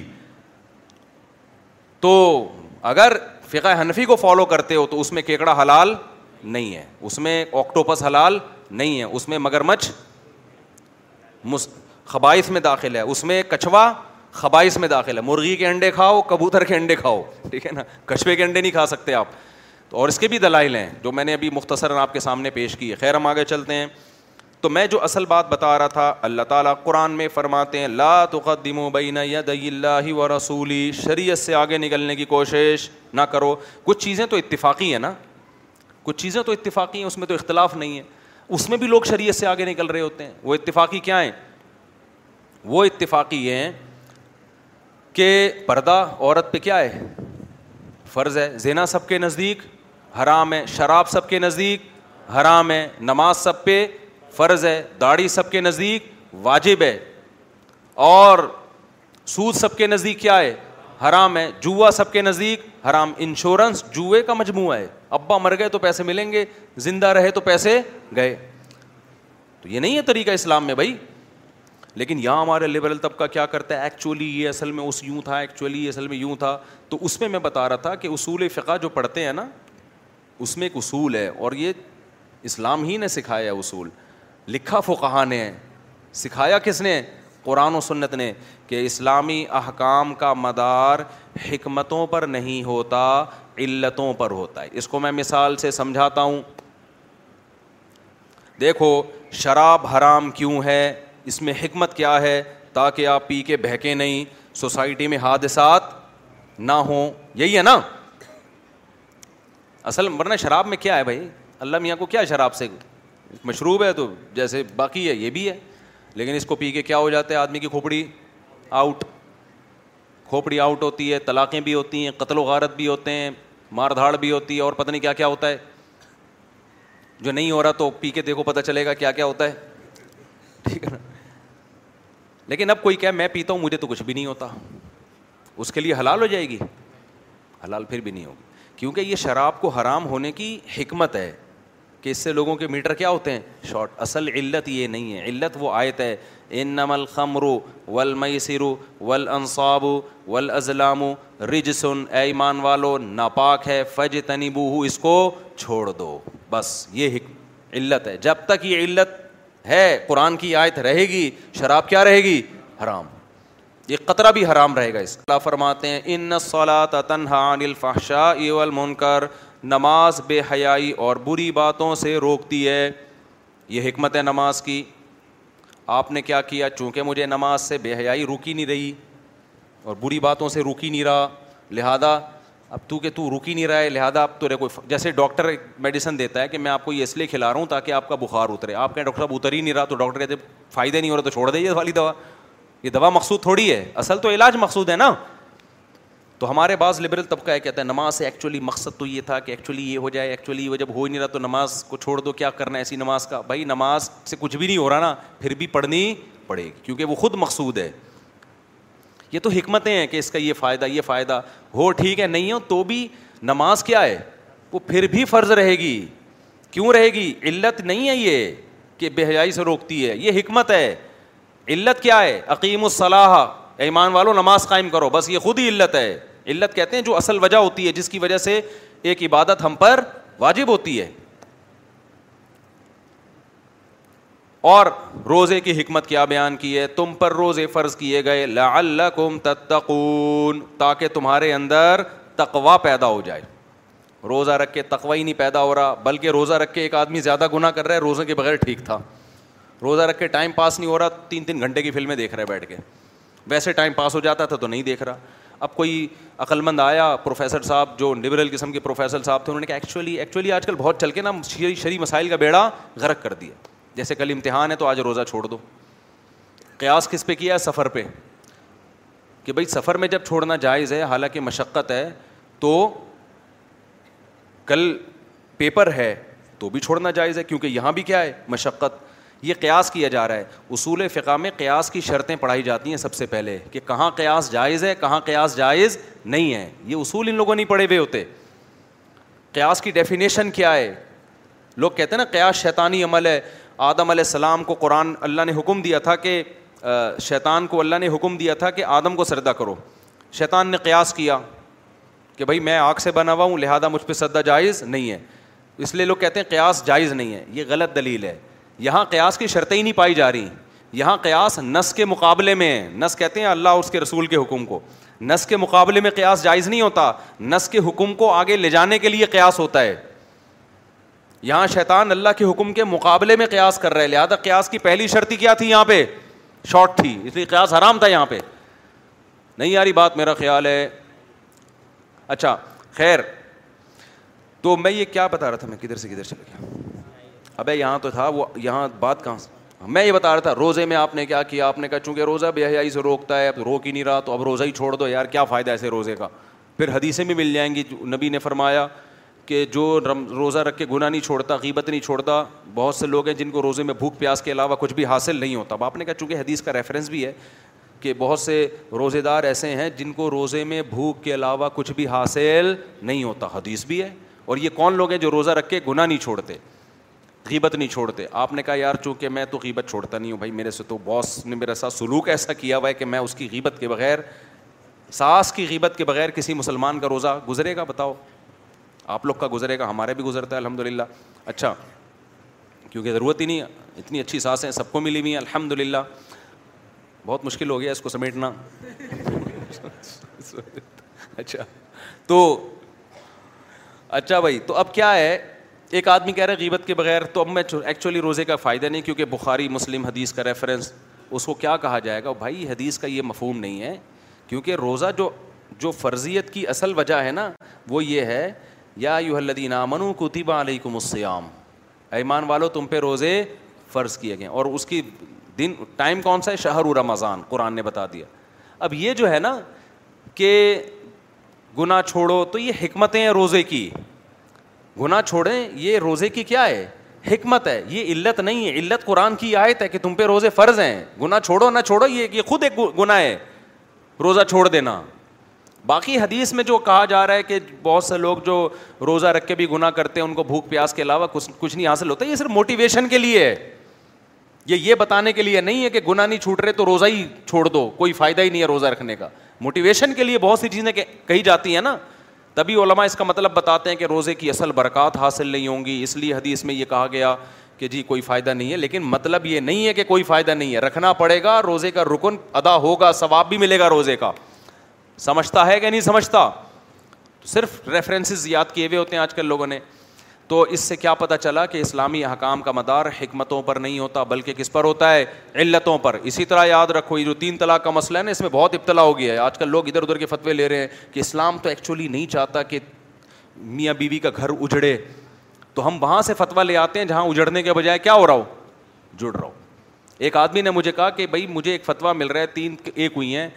تو اگر فقہ حنفی کو فالو کرتے ہو تو اس میں کیکڑا حلال نہیں ہے اس میں آکٹوپس حلال نہیں ہے اس میں مگرمچھ مس خبائش میں داخل ہے اس میں کچھوا خبائش میں داخل ہے مرغی کے انڈے کھاؤ کبوتر کے انڈے کھاؤ ٹھیک ہے نا کچھوے کے انڈے نہیں کھا سکتے آپ تو اور اس کے بھی دلائل ہیں جو میں نے ابھی مختصراً آپ کے سامنے پیش کی ہے خیر ہم آگے چلتے ہیں تو میں جو اصل بات بتا رہا تھا اللہ تعالیٰ قرآن میں فرماتے ہیں لا لاتقی اللہ و رسولی شریعت سے آگے نکلنے کی کوشش نہ کرو کچھ چیزیں تو اتفاقی ہیں نا کچھ چیزیں تو اتفاقی ہیں اس میں تو اختلاف نہیں ہے اس میں بھی لوگ شریعت سے آگے نکل رہے ہوتے ہیں وہ اتفاقی کیا ہیں وہ اتفاقی یہ پردہ عورت پہ کیا ہے فرض ہے زینا سب کے نزدیک حرام ہے شراب سب کے نزدیک حرام ہے نماز سب پہ فرض ہے داڑھی سب کے نزدیک واجب ہے اور سود سب کے نزدیک کیا ہے حرام ہے جوا سب کے نزدیک حرام انشورنس جوئے کا مجموعہ ہے ابا مر گئے تو پیسے ملیں گے زندہ رہے تو پیسے گئے تو یہ نہیں ہے طریقہ اسلام میں بھائی لیکن یہاں ہمارے لبرل طبقہ کیا کرتا ہے ایکچولی یہ اصل میں اس یوں تھا ایکچولی یہ اصل میں یوں تھا تو اس میں میں بتا رہا تھا کہ اصول فقہ جو پڑھتے ہیں نا اس میں ایک اصول ہے اور یہ اسلام ہی نے سکھایا ہے اصول لکھا فقہ نے سکھایا کس نے قرآن و سنت نے کہ اسلامی احکام کا مدار حکمتوں پر نہیں ہوتا علتوں پر ہوتا ہے اس کو میں مثال سے سمجھاتا ہوں دیکھو شراب حرام کیوں ہے اس میں حکمت کیا ہے تاکہ آپ پی کے بہکے نہیں سوسائٹی میں حادثات نہ ہوں یہی ہے نا اصل ورنہ شراب میں کیا ہے بھائی اللہ میاں کو کیا شراب سے مشروب ہے تو جیسے باقی ہے یہ بھی ہے لیکن اس کو پی کے کیا ہو جاتا ہے آدمی کی کھوپڑی آؤٹ کھوپڑی آؤٹ ہوتی ہے طلاقیں بھی ہوتی ہیں قتل و غارت بھی ہوتے ہیں مار دھاڑ بھی ہوتی ہے اور پتہ نہیں کیا کیا ہوتا ہے جو نہیں ہو رہا تو پی کے دیکھو پتہ چلے گا کیا کیا ہوتا ہے ٹھیک ہے نا لیکن اب کوئی کہہ میں پیتا ہوں مجھے تو کچھ بھی نہیں ہوتا اس کے لیے حلال ہو جائے گی حلال پھر بھی نہیں ہوگی کیونکہ یہ شراب کو حرام ہونے کی حکمت ہے کہ اس سے لوگوں کے میٹر کیا ہوتے ہیں شارٹ اصل علت یہ نہیں ہے علت وہ آیت ہے ان نم الخمر ول میسرو ول انصاب ول ازلام رجسن اے ایمان والو ناپاک ہے فج تنیبو اس کو چھوڑ دو بس یہ علت ہے جب تک یہ علت ہے قرآن کی آیت رہے گی شراب کیا رہے گی حرام یہ قطرہ بھی حرام رہے گا اس اللہ فرماتے ہیں ان سولات تنہا الفحشاء والمنکر نماز بے حیائی اور بری باتوں سے روکتی ہے یہ حکمت ہے نماز کی آپ نے کیا کیا چونکہ مجھے نماز سے بے حیائی رکی نہیں رہی اور بری باتوں سے روکی نہیں رہا لہٰذا اب تو کہ تو رکی نہیں رہا ہے لہٰذا اب تو کوئی جیسے ڈاکٹر میڈیسن دیتا ہے کہ میں آپ کو یہ اس لیے کھلا رہا ہوں تاکہ آپ کا بخار اترے آپ کہیں ڈاکٹر صاحب اتر ہی نہیں رہا تو ڈاکٹر کہتے فائدہ نہیں ہو رہا تو چھوڑ دے والی دوا یہ دوا مقصود تھوڑی ہے اصل تو علاج مقصود ہے نا تو ہمارے بعض لبرل طبقہ یہ کہتا ہے نماز سے ایکچولی مقصد تو یہ تھا کہ ایکچولی یہ ہو جائے ایکچولی وہ جب ہو ہی نہیں رہا تو نماز کو چھوڑ دو کیا کرنا ہے ایسی نماز کا بھائی نماز سے کچھ بھی نہیں ہو رہا نا پھر بھی پڑھنی پڑے گی کیونکہ وہ خود مقصود ہے یہ تو حکمتیں ہیں کہ اس کا یہ فائدہ یہ فائدہ ہو ٹھیک ہے نہیں ہو تو بھی نماز کیا ہے وہ پھر بھی فرض رہے گی کیوں رہے گی علت نہیں ہے یہ کہ بے حیائی سے روکتی ہے یہ حکمت ہے علت کیا ہے عقیم الصلاح ایمان والو نماز قائم کرو بس یہ خود ہی علت ہے علت کہتے ہیں جو اصل وجہ ہوتی ہے جس کی وجہ سے ایک عبادت ہم پر واجب ہوتی ہے اور روزے کی حکمت کیا بیان کی ہے تم پر روزے فرض کیے گئے تاکہ تمہارے اندر تقوا پیدا ہو جائے روزہ رکھ کے تقوا ہی نہیں پیدا ہو رہا بلکہ روزہ رکھ کے ایک آدمی زیادہ گناہ کر رہا ہے روزے کے بغیر ٹھیک تھا روزہ رکھ کے ٹائم پاس نہیں ہو رہا تین تین گھنٹے کی فلمیں دیکھ رہے بیٹھ کے ویسے ٹائم پاس ہو جاتا تھا تو نہیں دیکھ رہا اب کوئی عقلمند آیا پروفیسر صاحب جو لبرل قسم کے پروفیسر صاحب تھے انہوں نے کہا ایکچولی ایکچولی آج کل بہت چل کے نا شری شری مسائل کا بیڑا غرق کر دیا جیسے کل امتحان ہے تو آج روزہ چھوڑ دو قیاس کس پہ کیا ہے سفر پہ کہ بھائی سفر میں جب چھوڑنا جائز ہے حالانکہ مشقت ہے تو کل پیپر ہے تو بھی چھوڑنا جائز ہے کیونکہ یہاں بھی کیا ہے مشقت یہ قیاس کیا جا رہا ہے اصول فقہ میں قیاس کی شرطیں پڑھائی جاتی ہیں سب سے پہلے کہ کہاں قیاس جائز ہے کہاں قیاس جائز نہیں ہے یہ اصول ان لوگوں نہیں پڑھے ہوئے ہوتے قیاس کی ڈیفینیشن کیا ہے لوگ کہتے ہیں نا قیاس شیطانی عمل ہے آدم علیہ السلام کو قرآن اللہ نے حکم دیا تھا کہ شیطان کو اللہ نے حکم دیا تھا کہ آدم کو سردہ کرو شیطان نے قیاس کیا کہ بھائی میں آگ سے بنا ہوا ہوں لہٰذا مجھ پہ سردہ جائز نہیں ہے اس لیے لوگ کہتے ہیں قیاس جائز نہیں ہے یہ غلط دلیل ہے یہاں قیاس کی شرطیں ہی نہیں پائی جا رہی یہاں قیاس نس کے مقابلے میں نس کہتے ہیں اللہ اس کے رسول کے حکم کو نس کے مقابلے میں قیاس جائز نہیں ہوتا نس کے حکم کو آگے لے جانے کے لیے قیاس ہوتا ہے یہاں شیطان اللہ کے حکم کے مقابلے میں قیاس کر رہے لہٰذا قیاس کی پہلی شرطی کیا تھی یہاں پہ شارٹ تھی اس لیے قیاس حرام تھا یہاں پہ نہیں یاری بات میرا خیال ہے اچھا خیر تو میں یہ کیا بتا رہا تھا میں کدھر سے کدھر چلا گیا ابے یہاں تو تھا وہ یہاں بات کہاں سے میں یہ بتا رہا تھا روزے میں آپ نے کیا کیا آپ نے کہا چونکہ روزہ بے حیائی سے روکتا ہے اب روک ہی نہیں رہا تو اب روزہ ہی چھوڑ دو یار کیا فائدہ ایسے روزے کا پھر حدیثیں بھی مل جائیں گی نبی نے فرمایا کہ جو روزہ رکھ کے گناہ نہیں چھوڑتا غیبت نہیں چھوڑتا بہت سے لوگ ہیں جن کو روزے میں بھوک پیاس کے علاوہ کچھ بھی حاصل نہیں ہوتا اب آپ نے کہا چونکہ حدیث کا ریفرنس بھی ہے کہ بہت سے روزے دار ایسے ہیں جن کو روزے میں بھوک کے علاوہ کچھ بھی حاصل نہیں ہوتا حدیث بھی ہے اور یہ کون لوگ ہیں جو روزہ رکھ کے گناہ نہیں چھوڑتے غیبت نہیں چھوڑتے آپ نے کہا یار چونکہ میں تو غیبت چھوڑتا نہیں ہوں بھائی میرے سے تو باس نے میرے ساتھ سلوک ایسا کیا ہوا ہے کہ میں اس کی غیبت کے بغیر ساس کی غیبت کے بغیر کسی مسلمان کا روزہ گزرے گا بتاؤ آپ لوگ کا گزرے گا ہمارے بھی گزرتا ہے الحمد للہ اچھا کیونکہ ضرورت ہی نہیں اتنی اچھی ساس ہیں سب کو ملی ہوئی ہیں الحمد للہ بہت مشکل ہو گیا اس کو سمیٹنا اچھا تو اچھا بھائی تو اب کیا ہے ایک آدمی کہہ رہا ہے غیبت کے بغیر تو اب میں ایکچولی روزے کا فائدہ نہیں کیونکہ بخاری مسلم حدیث کا ریفرنس اس کو کیا کہا جائے گا بھائی حدیث کا یہ مفہوم نہیں ہے کیونکہ روزہ جو جو فرضیت کی اصل وجہ ہے نا وہ یہ ہے یا یو الدین امن کو علیکم علیہ کو ایمان والو تم پہ روزے فرض کیے گئے اور اس کی دن ٹائم کون سا ہے شہر رمضان قرآن نے بتا دیا اب یہ جو ہے نا کہ گناہ چھوڑو تو یہ حکمتیں ہیں روزے کی گنا چھوڑیں یہ روزے کی کیا ہے حکمت ہے یہ علت نہیں ہے علت قرآن کی آیت ہے کہ تم پہ روزے فرض ہیں گناہ چھوڑو نہ چھوڑو یہ خود ایک گناہ ہے روزہ چھوڑ دینا باقی حدیث میں جو کہا جا رہا ہے کہ بہت سے لوگ جو روزہ رکھ کے بھی گناہ کرتے ہیں ان کو بھوک پیاس کے علاوہ کچھ نہیں حاصل ہوتا یہ صرف موٹیویشن کے لیے ہے یہ یہ بتانے کے لیے نہیں ہے کہ گنا نہیں چھوٹ رہے تو روزہ ہی چھوڑ دو کوئی فائدہ ہی نہیں ہے روزہ رکھنے کا موٹیویشن کے لیے بہت سی چیزیں کہی جاتی ہیں نا تبھی علماء اس کا مطلب بتاتے ہیں کہ روزے کی اصل برکات حاصل نہیں ہوں گی اس لیے حدیث میں یہ کہا گیا کہ جی کوئی فائدہ نہیں ہے لیکن مطلب یہ نہیں ہے کہ کوئی فائدہ نہیں ہے رکھنا پڑے گا روزے کا رکن ادا ہوگا ثواب بھی ملے گا روزے کا سمجھتا ہے کہ نہیں سمجھتا صرف ریفرنسز یاد کیے ہوئے ہوتے ہیں آج کل لوگوں نے تو اس سے کیا پتہ چلا کہ اسلامی حکام کا مدار حکمتوں پر نہیں ہوتا بلکہ کس پر ہوتا ہے علتوں پر اسی طرح یاد رکھو یہ جو تین طلاق کا مسئلہ ہے نا اس میں بہت ابتلا ہو گیا ہے آج کل لوگ ادھر ادھر کے فتوے لے رہے ہیں کہ اسلام تو ایکچولی نہیں چاہتا کہ میاں بیوی کا گھر اجڑے تو ہم وہاں سے فتویٰ لے آتے ہیں جہاں اجڑنے کے بجائے کیا ہو رہا ہو جڑ رہا ہو ایک آدمی نے مجھے کہا کہ بھائی مجھے ایک فتویٰ مل رہا ہے تین ایک ہوئی ہیں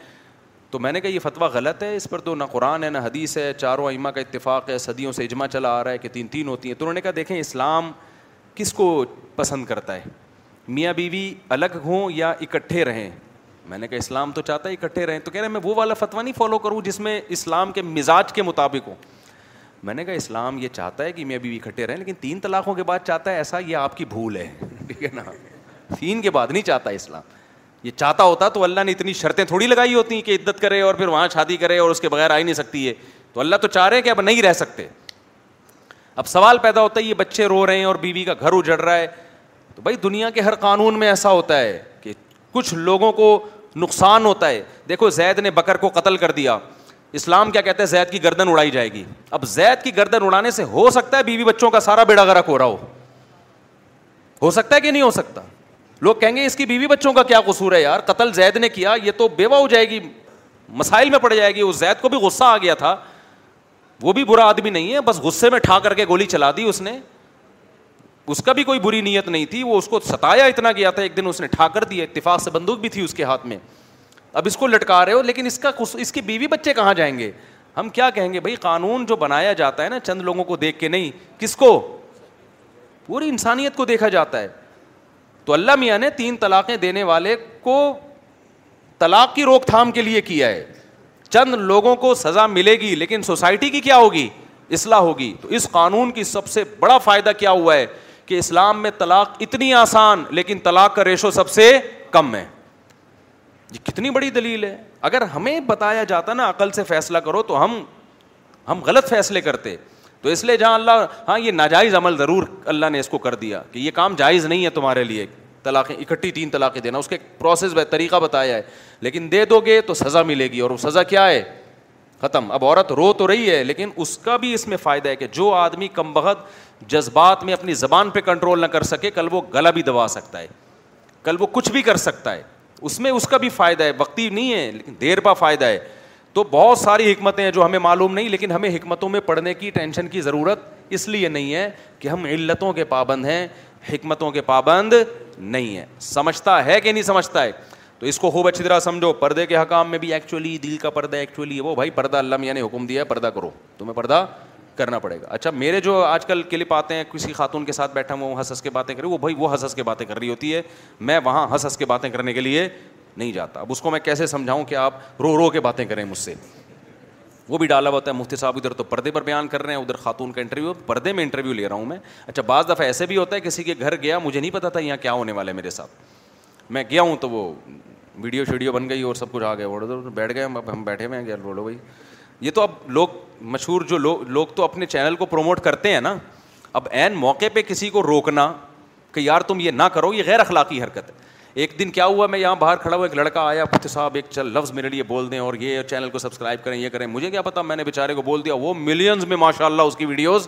تو میں نے کہا یہ فتویٰ غلط ہے اس پر تو نہ قرآن ہے نہ حدیث ہے چاروں امہ کا اتفاق ہے صدیوں سے اجماع چلا آ رہا ہے کہ تین تین ہوتی ہیں تو انہوں نے کہا دیکھیں اسلام کس کو پسند کرتا ہے میاں بیوی الگ ہوں یا اکٹھے رہیں میں نے کہا اسلام تو چاہتا ہے اکٹھے رہیں تو کہہ رہے ہیں میں وہ والا فتویٰ نہیں فالو کروں جس میں اسلام کے مزاج کے مطابق ہوں میں نے کہا اسلام یہ چاہتا ہے کہ میاں بیوی اکٹھے رہیں لیکن تین طلاقوں کے بعد چاہتا ہے ایسا یہ آپ کی بھول ہے ٹھیک ہے نا تین کے بعد نہیں چاہتا اسلام یہ چاہتا ہوتا تو اللہ نے اتنی شرطیں تھوڑی لگائی ہوتی ہیں کہ عدت کرے اور پھر وہاں شادی کرے اور اس کے بغیر آ ہی نہیں سکتی ہے تو اللہ تو چاہ رہے کہ اب نہیں رہ سکتے اب سوال پیدا ہوتا ہے یہ بچے رو رہے ہیں اور بیوی کا گھر اجڑ رہا ہے تو بھائی دنیا کے ہر قانون میں ایسا ہوتا ہے کہ کچھ لوگوں کو نقصان ہوتا ہے دیکھو زید نے بکر کو قتل کر دیا اسلام کیا کہتا ہے زید کی گردن اڑائی جائے گی اب زید کی گردن اڑانے سے ہو سکتا ہے بیوی بچوں کا سارا بیڑا گرک ہو رہا ہو ہو سکتا ہے کہ نہیں ہو سکتا لوگ کہیں گے اس کی بیوی بچوں کا کیا قصور ہے یار قتل زید نے کیا یہ تو بیوہ ہو جائے گی مسائل میں پڑ جائے گی اس زید کو بھی غصہ آ گیا تھا وہ بھی برا آدمی نہیں ہے بس غصے میں ٹھا کر کے گولی چلا دی اس نے اس کا بھی کوئی بری نیت نہیں تھی وہ اس کو ستایا اتنا گیا تھا ایک دن اس نے ٹھا کر دیا اتفاق سے بندوق بھی تھی اس کے ہاتھ میں اب اس کو لٹکا رہے ہو لیکن اس کا اس کی بیوی بچے کہاں جائیں گے ہم کیا کہیں گے بھائی قانون جو بنایا جاتا ہے نا چند لوگوں کو دیکھ کے نہیں کس کو پوری انسانیت کو دیکھا جاتا ہے تو اللہ میاں نے تین طلاقیں دینے والے کو طلاق کی روک تھام کے لیے کیا ہے چند لوگوں کو سزا ملے گی لیکن سوسائٹی کی کیا ہوگی اصلاح ہوگی تو اس قانون کی سب سے بڑا فائدہ کیا ہوا ہے کہ اسلام میں طلاق اتنی آسان لیکن طلاق کا ریشو سب سے کم ہے یہ کتنی بڑی دلیل ہے اگر ہمیں بتایا جاتا نا عقل سے فیصلہ کرو تو ہم ہم غلط فیصلے کرتے تو اس لیے جہاں اللہ ہاں یہ ناجائز عمل ضرور اللہ نے اس کو کر دیا کہ یہ کام جائز نہیں ہے تمہارے لیے طلاقیں اکٹھی تین طلاقیں دینا اس کا ایک پروسیس طریقہ بتایا ہے لیکن دے دو گے تو سزا ملے گی اور وہ سزا کیا ہے ختم اب عورت رو تو رہی ہے لیکن اس کا بھی اس میں فائدہ ہے کہ جو آدمی کم بہت جذبات میں اپنی زبان پہ کنٹرول نہ کر سکے کل وہ گلا بھی دبا سکتا ہے کل وہ کچھ بھی کر سکتا ہے اس میں اس کا بھی فائدہ ہے وقتی نہیں ہے لیکن دیر پا فائدہ ہے تو بہت ساری حکمتیں ہیں جو ہمیں معلوم نہیں لیکن ہمیں حکمتوں میں پڑھنے کی ٹینشن کی ضرورت اس لیے نہیں ہے کہ ہم علتوں کے پابند ہیں حکمتوں کے پابند نہیں ہیں سمجھتا ہے کہ نہیں سمجھتا ہے تو اس کو خوب اچھی طرح سمجھو پردے کے حکام میں بھی ایکچولی دل کا پردہ ایکچولی وہ بھائی پردہ اللہ میاں نے حکم دیا ہے پردہ کرو تمہیں پردہ کرنا پڑے گا اچھا میرے جو آج کل کلپ آتے ہیں کسی خاتون کے ساتھ بیٹھا ہوں وہ ہنس ہنس کے باتیں کر رہی وہ بھائی وہ ہنس ہنس کے باتیں کر رہی ہوتی ہے میں وہاں ہنس ہنس کے باتیں کرنے کے لیے نہیں جاتا اب اس کو میں کیسے سمجھاؤں کہ آپ رو رو کے باتیں کریں مجھ سے وہ بھی ڈالا ہوتا ہے مفتی صاحب ادھر تو پردے پر بیان کر رہے ہیں ادھر خاتون کا انٹرویو پردے میں انٹرویو لے رہا ہوں میں اچھا بعض دفعہ ایسے بھی ہوتا ہے کسی کے گھر گیا مجھے نہیں پتا تھا یہاں کیا ہونے والا ہے میرے ساتھ میں گیا ہوں تو وہ ویڈیو شیڈیو بن گئی اور سب کچھ آ گیا اور ادھر بیٹھ گئے اب ہم بیٹھے ہوئے ہیں گیا لو بھائی یہ تو اب لوگ مشہور جو لوگ لوگ تو اپنے چینل کو پروموٹ کرتے ہیں نا اب عین موقع پہ کسی کو روکنا کہ یار تم یہ نہ کرو یہ غیر اخلاقی حرکت ہے ایک دن کیا ہوا میں یہاں باہر کھڑا ہوا ایک لڑکا آیا پتہ صاحب ایک چل لفظ میرے لیے بول دیں اور یہ چینل کو سبسکرائب کریں یہ کریں مجھے کیا پتا میں نے بیچارے کو بول دیا وہ ملینز میں ماشاء اللہ اس کی ویڈیوز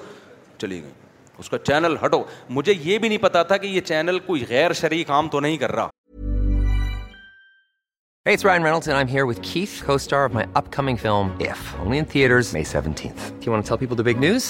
چلی گئیں اس کا چینل ہٹو مجھے یہ بھی نہیں پتا تھا کہ یہ چینل کوئی غیر شرعی کام تو نہیں کر رہا Hey, it's Ryan Reynolds, and I'm here with Keith, co star of my upcoming film, If, only in theaters, May 17th. Do you want to tell people the big news?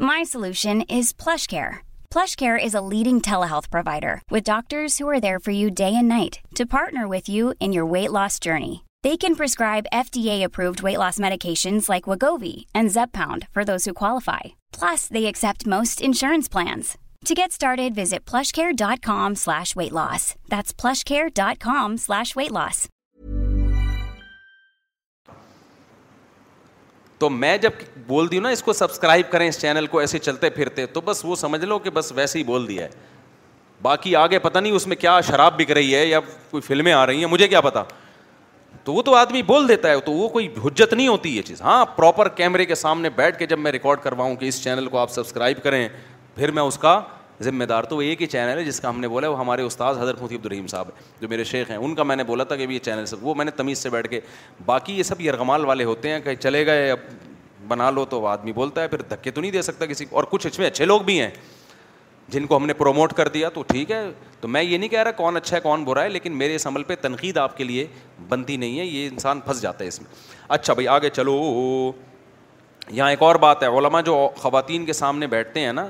My solution is PlushCare. PlushCare is a leading telehealth provider with doctors who are there for you day and night to partner with you in your weight loss journey. They can prescribe FDA-approved weight loss medications like Wegovy and Zepbound for those who qualify. Plus, they accept most insurance plans. To get started, visit plushcare.com/weightloss. That's plushcare.com/weightloss. تو میں جب بول دی ہوں نا اس کو subscribe کریں اس channel کو ایسے چلتے پھرتے تو بس وہ سمجھ لو کہ بس ویسے ہی بول دیا ہے باقی آگے پتہ نہیں اس میں کیا شراب بک رہی ہے یا کوئی فلمیں آ رہی ہیں مجھے کیا پتا تو وہ تو آدمی بول دیتا ہے تو وہ کوئی حجت نہیں ہوتی یہ چیز ہاں پراپر کیمرے کے سامنے بیٹھ کے جب میں ریکارڈ کرواؤں کہ اس چینل کو آپ سبسکرائب کریں پھر میں اس کا ذمہ دار وہ ایک ہی چینل ہے جس کا ہم نے بولا وہ ہمارے استاد حضرت مفتی عبدالرحیم صاحب ہیں جو میرے شیخ ہیں ان کا میں نے بولا تھا کہ یہ چینل سب وہ میں نے تمیز سے بیٹھ کے باقی یہ سب یرغمال والے ہوتے ہیں کہ چلے گئے اب بنا لو تو آدمی بولتا ہے پھر دھکے تو نہیں دے سکتا کسی اور کچھ اس میں اچھے لوگ بھی ہیں جن کو ہم نے پروموٹ کر دیا تو ٹھیک ہے تو میں یہ نہیں کہہ رہا کون اچھا ہے کون برا ہے لیکن میرے اس عمل پہ تنقید آپ کے لیے بنتی نہیں ہے یہ انسان پھنس جاتا ہے اس میں اچھا بھائی آگے چلو یہاں ایک اور بات ہے علماء جو خواتین کے سامنے بیٹھتے ہیں نا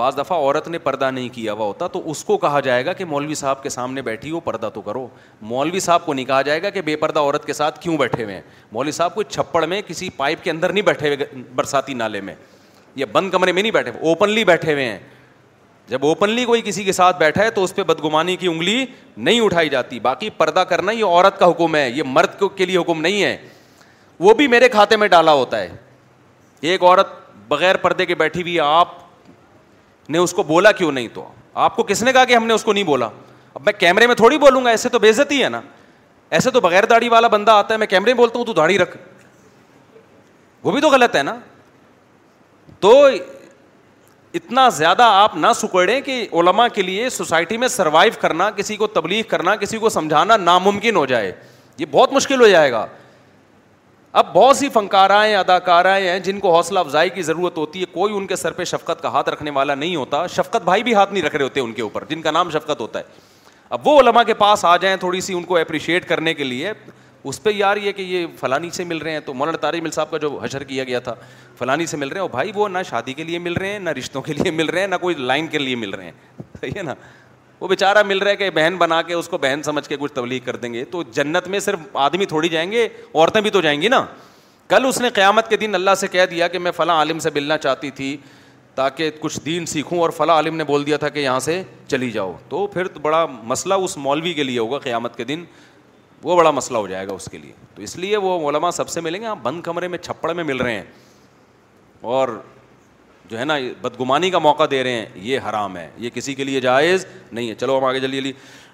بعض دفعہ عورت نے پردہ نہیں کیا ہوا ہوتا تو اس کو کہا جائے گا کہ مولوی صاحب کے سامنے بیٹھی ہو پردہ تو کرو مولوی صاحب کو نہیں کہا جائے گا کہ بے پردہ عورت کے ساتھ کیوں بیٹھے ہوئے ہیں مولوی صاحب کو چھپڑ میں کسی پائپ کے اندر نہیں بیٹھے ہوئے برساتی نالے میں یا بند کمرے میں نہیں بیٹھے ہوئے اوپنلی بیٹھے ہوئے ہیں جب اوپنلی کوئی کسی کے ساتھ بیٹھا ہے تو اس پہ بدگمانی کی انگلی نہیں اٹھائی جاتی باقی پردہ کرنا یہ عورت کا حکم ہے یہ مرد کے لیے حکم نہیں ہے وہ بھی میرے کھاتے میں ڈالا ہوتا ہے ایک عورت بغیر پردے کے بیٹھی ہوئی آپ نے اس کو بولا کیوں نہیں تو آپ کو کس نے کہا کہ ہم نے اس کو نہیں بولا اب میں کیمرے میں تھوڑی بولوں گا ایسے تو بےزتی ہے نا ایسے تو بغیر داڑھی والا بندہ آتا ہے میں کیمرے میں بولتا ہوں تو داڑھی رکھ وہ بھی تو غلط ہے نا تو اتنا زیادہ آپ نہ سکڑیں کہ علما کے لیے سوسائٹی میں سروائو کرنا کسی کو تبلیغ کرنا کسی کو سمجھانا ناممکن ہو جائے یہ بہت مشکل ہو جائے گا اب بہت سی فنکارائیں اداکارائیں ہیں جن کو حوصلہ افزائی کی ضرورت ہوتی ہے کوئی ان کے سر پہ شفقت کا ہاتھ رکھنے والا نہیں ہوتا شفقت بھائی بھی ہاتھ نہیں رکھ رہے ہوتے ان کے اوپر جن کا نام شفقت ہوتا ہے اب وہ علما کے پاس آ جائیں تھوڑی سی ان کو اپریشیٹ کرنے کے لیے اس پہ یار یہ کہ یہ فلانی سے مل رہے ہیں تو مولانا تاری مل صاحب کا جو حشر کیا گیا تھا فلانی سے مل رہے ہیں اور بھائی وہ نہ شادی کے لیے مل رہے ہیں نہ رشتوں کے لیے مل رہے ہیں نہ کوئی لائن کے لیے مل رہے ہیں صحیح ہے نا وہ بیچارہ مل رہا ہے کہ بہن بنا کے اس کو بہن سمجھ کے کچھ تبلیغ کر دیں گے تو جنت میں صرف آدمی تھوڑی جائیں گے عورتیں بھی تو جائیں گی نا کل اس نے قیامت کے دن اللہ سے کہہ دیا کہ میں فلاں عالم سے ملنا چاہتی تھی تاکہ کچھ دین سیکھوں اور فلاں عالم نے بول دیا تھا کہ یہاں سے چلی جاؤ تو پھر تو بڑا مسئلہ اس مولوی کے لیے ہوگا قیامت کے دن وہ بڑا مسئلہ ہو جائے گا اس کے لیے تو اس لیے وہ علماء سب سے ملیں گے آپ ہاں، بند کمرے میں چھپڑ میں مل رہے ہیں اور جو ہے نا بدگمانی کا موقع دے رہے ہیں یہ حرام ہے یہ کسی کے لیے جائز نہیں ہے چلو ہم آگے جلدی جلدی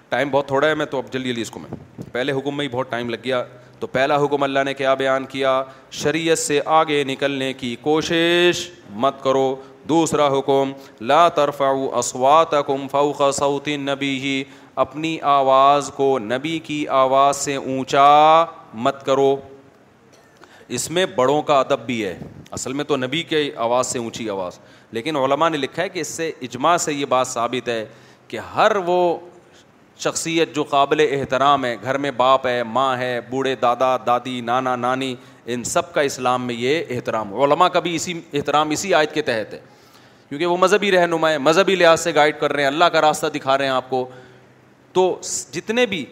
ٹائم بہت تھوڑا ہے میں تو اب جلدی جلدی اس کو میں پہلے حکم میں ہی بہت ٹائم لگ گیا تو پہلا حکم اللہ نے کیا بیان کیا شریعت سے آگے نکلنے کی کوشش مت کرو دوسرا حکم لا ترفاؤ اصواتکم فوق صوت نبی ہی اپنی آواز کو نبی کی آواز سے اونچا مت کرو اس میں بڑوں کا ادب بھی ہے اصل میں تو نبی کے آواز سے اونچی آواز لیکن علماء نے لکھا ہے کہ اس سے اجماع سے یہ بات ثابت ہے کہ ہر وہ شخصیت جو قابل احترام ہے گھر میں باپ ہے ماں ہے بوڑھے دادا دادی نانا نانی ان سب کا اسلام میں یہ احترام علماء کا بھی اسی احترام اسی آیت کے تحت ہے کیونکہ وہ مذہبی رہنما ہے مذہبی لحاظ سے گائڈ کر رہے ہیں اللہ کا راستہ دکھا رہے ہیں آپ کو تو جتنے بھی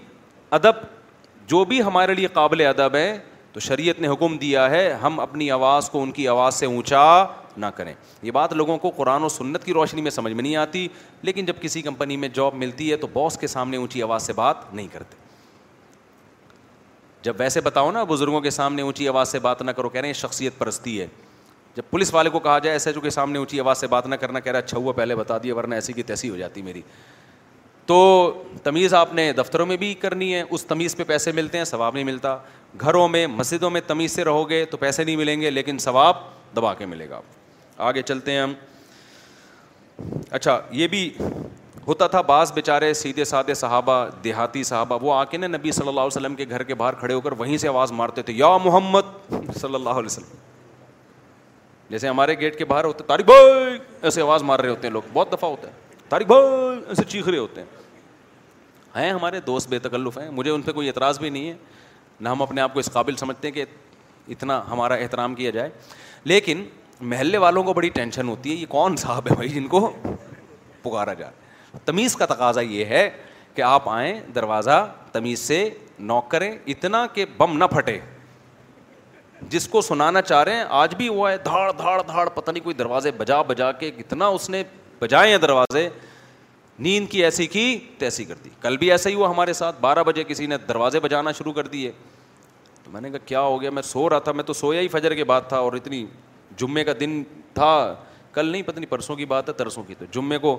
ادب جو بھی ہمارے لیے قابل ادب ہیں تو شریعت نے حکم دیا ہے ہم اپنی آواز کو ان کی آواز سے اونچا نہ کریں یہ بات لوگوں کو قرآن و سنت کی روشنی میں سمجھ میں نہیں آتی لیکن جب کسی کمپنی میں جاب ملتی ہے تو باس کے سامنے اونچی آواز سے بات نہیں کرتے جب ویسے بتاؤ نا بزرگوں کے سامنے اونچی آواز سے بات نہ کرو کہہ رہے ہیں شخصیت پرستی ہے جب پولیس والے کو کہا جائے ایسے جو کہ سامنے اونچی آواز سے بات نہ کرنا کہہ رہا اچھا ہوا پہلے بتا دیا ورنہ ایسی کی تیسی ہو جاتی میری تو تمیز آپ نے دفتروں میں بھی کرنی ہے اس تمیز پہ پیسے ملتے ہیں ثواب نہیں ملتا گھروں میں مسجدوں میں تمیز سے رہو گے تو پیسے نہیں ملیں گے لیکن ثواب دبا کے ملے گا آپ آگے چلتے ہیں ہم اچھا یہ بھی ہوتا تھا بعض بیچارے سیدھے سادے صحابہ دیہاتی صحابہ وہ آ کے نا نبی صلی اللہ علیہ وسلم کے گھر کے باہر کھڑے ہو کر وہیں سے آواز مارتے تھے یا محمد صلی اللہ علیہ وسلم جیسے ہمارے گیٹ کے باہر ہوتے تاریخ بھائی ایسے آواز مار رہے ہوتے ہیں لوگ بہت دفعہ ہوتا ہے تاریخ بھائی ایسے چیخ رہے ہوتے ہیں ہمارے دوست بے تکلف ہیں مجھے ان پہ کوئی اعتراض بھی نہیں ہے نہ ہم اپنے آپ کو اس قابل سمجھتے ہیں کہ اتنا ہمارا احترام کیا جائے لیکن محلے والوں کو بڑی ٹینشن ہوتی ہے یہ کون صاحب ہے بھائی جن کو پکارا جا تمیز کا تقاضا یہ ہے کہ آپ آئیں دروازہ تمیز سے نوک کریں اتنا کہ بم نہ پھٹے جس کو سنانا چاہ رہے ہیں آج بھی ہوا ہے دھاڑ دھاڑ دھاڑ پتہ نہیں کوئی دروازے بجا بجا کے کتنا اس نے بجائے ہیں دروازے نیند کی ایسی کی تیسی کر دی کل بھی ایسا ہی ہوا ہمارے ساتھ بارہ بجے کسی نے دروازے بجانا شروع کر دیے تو میں نے کہا کیا ہو گیا میں سو رہا تھا میں تو سویا ہی فجر کے بعد تھا اور اتنی جمعے کا دن تھا کل نہیں پتہ نہیں پرسوں کی بات ہے ترسوں کی تو جمعے کو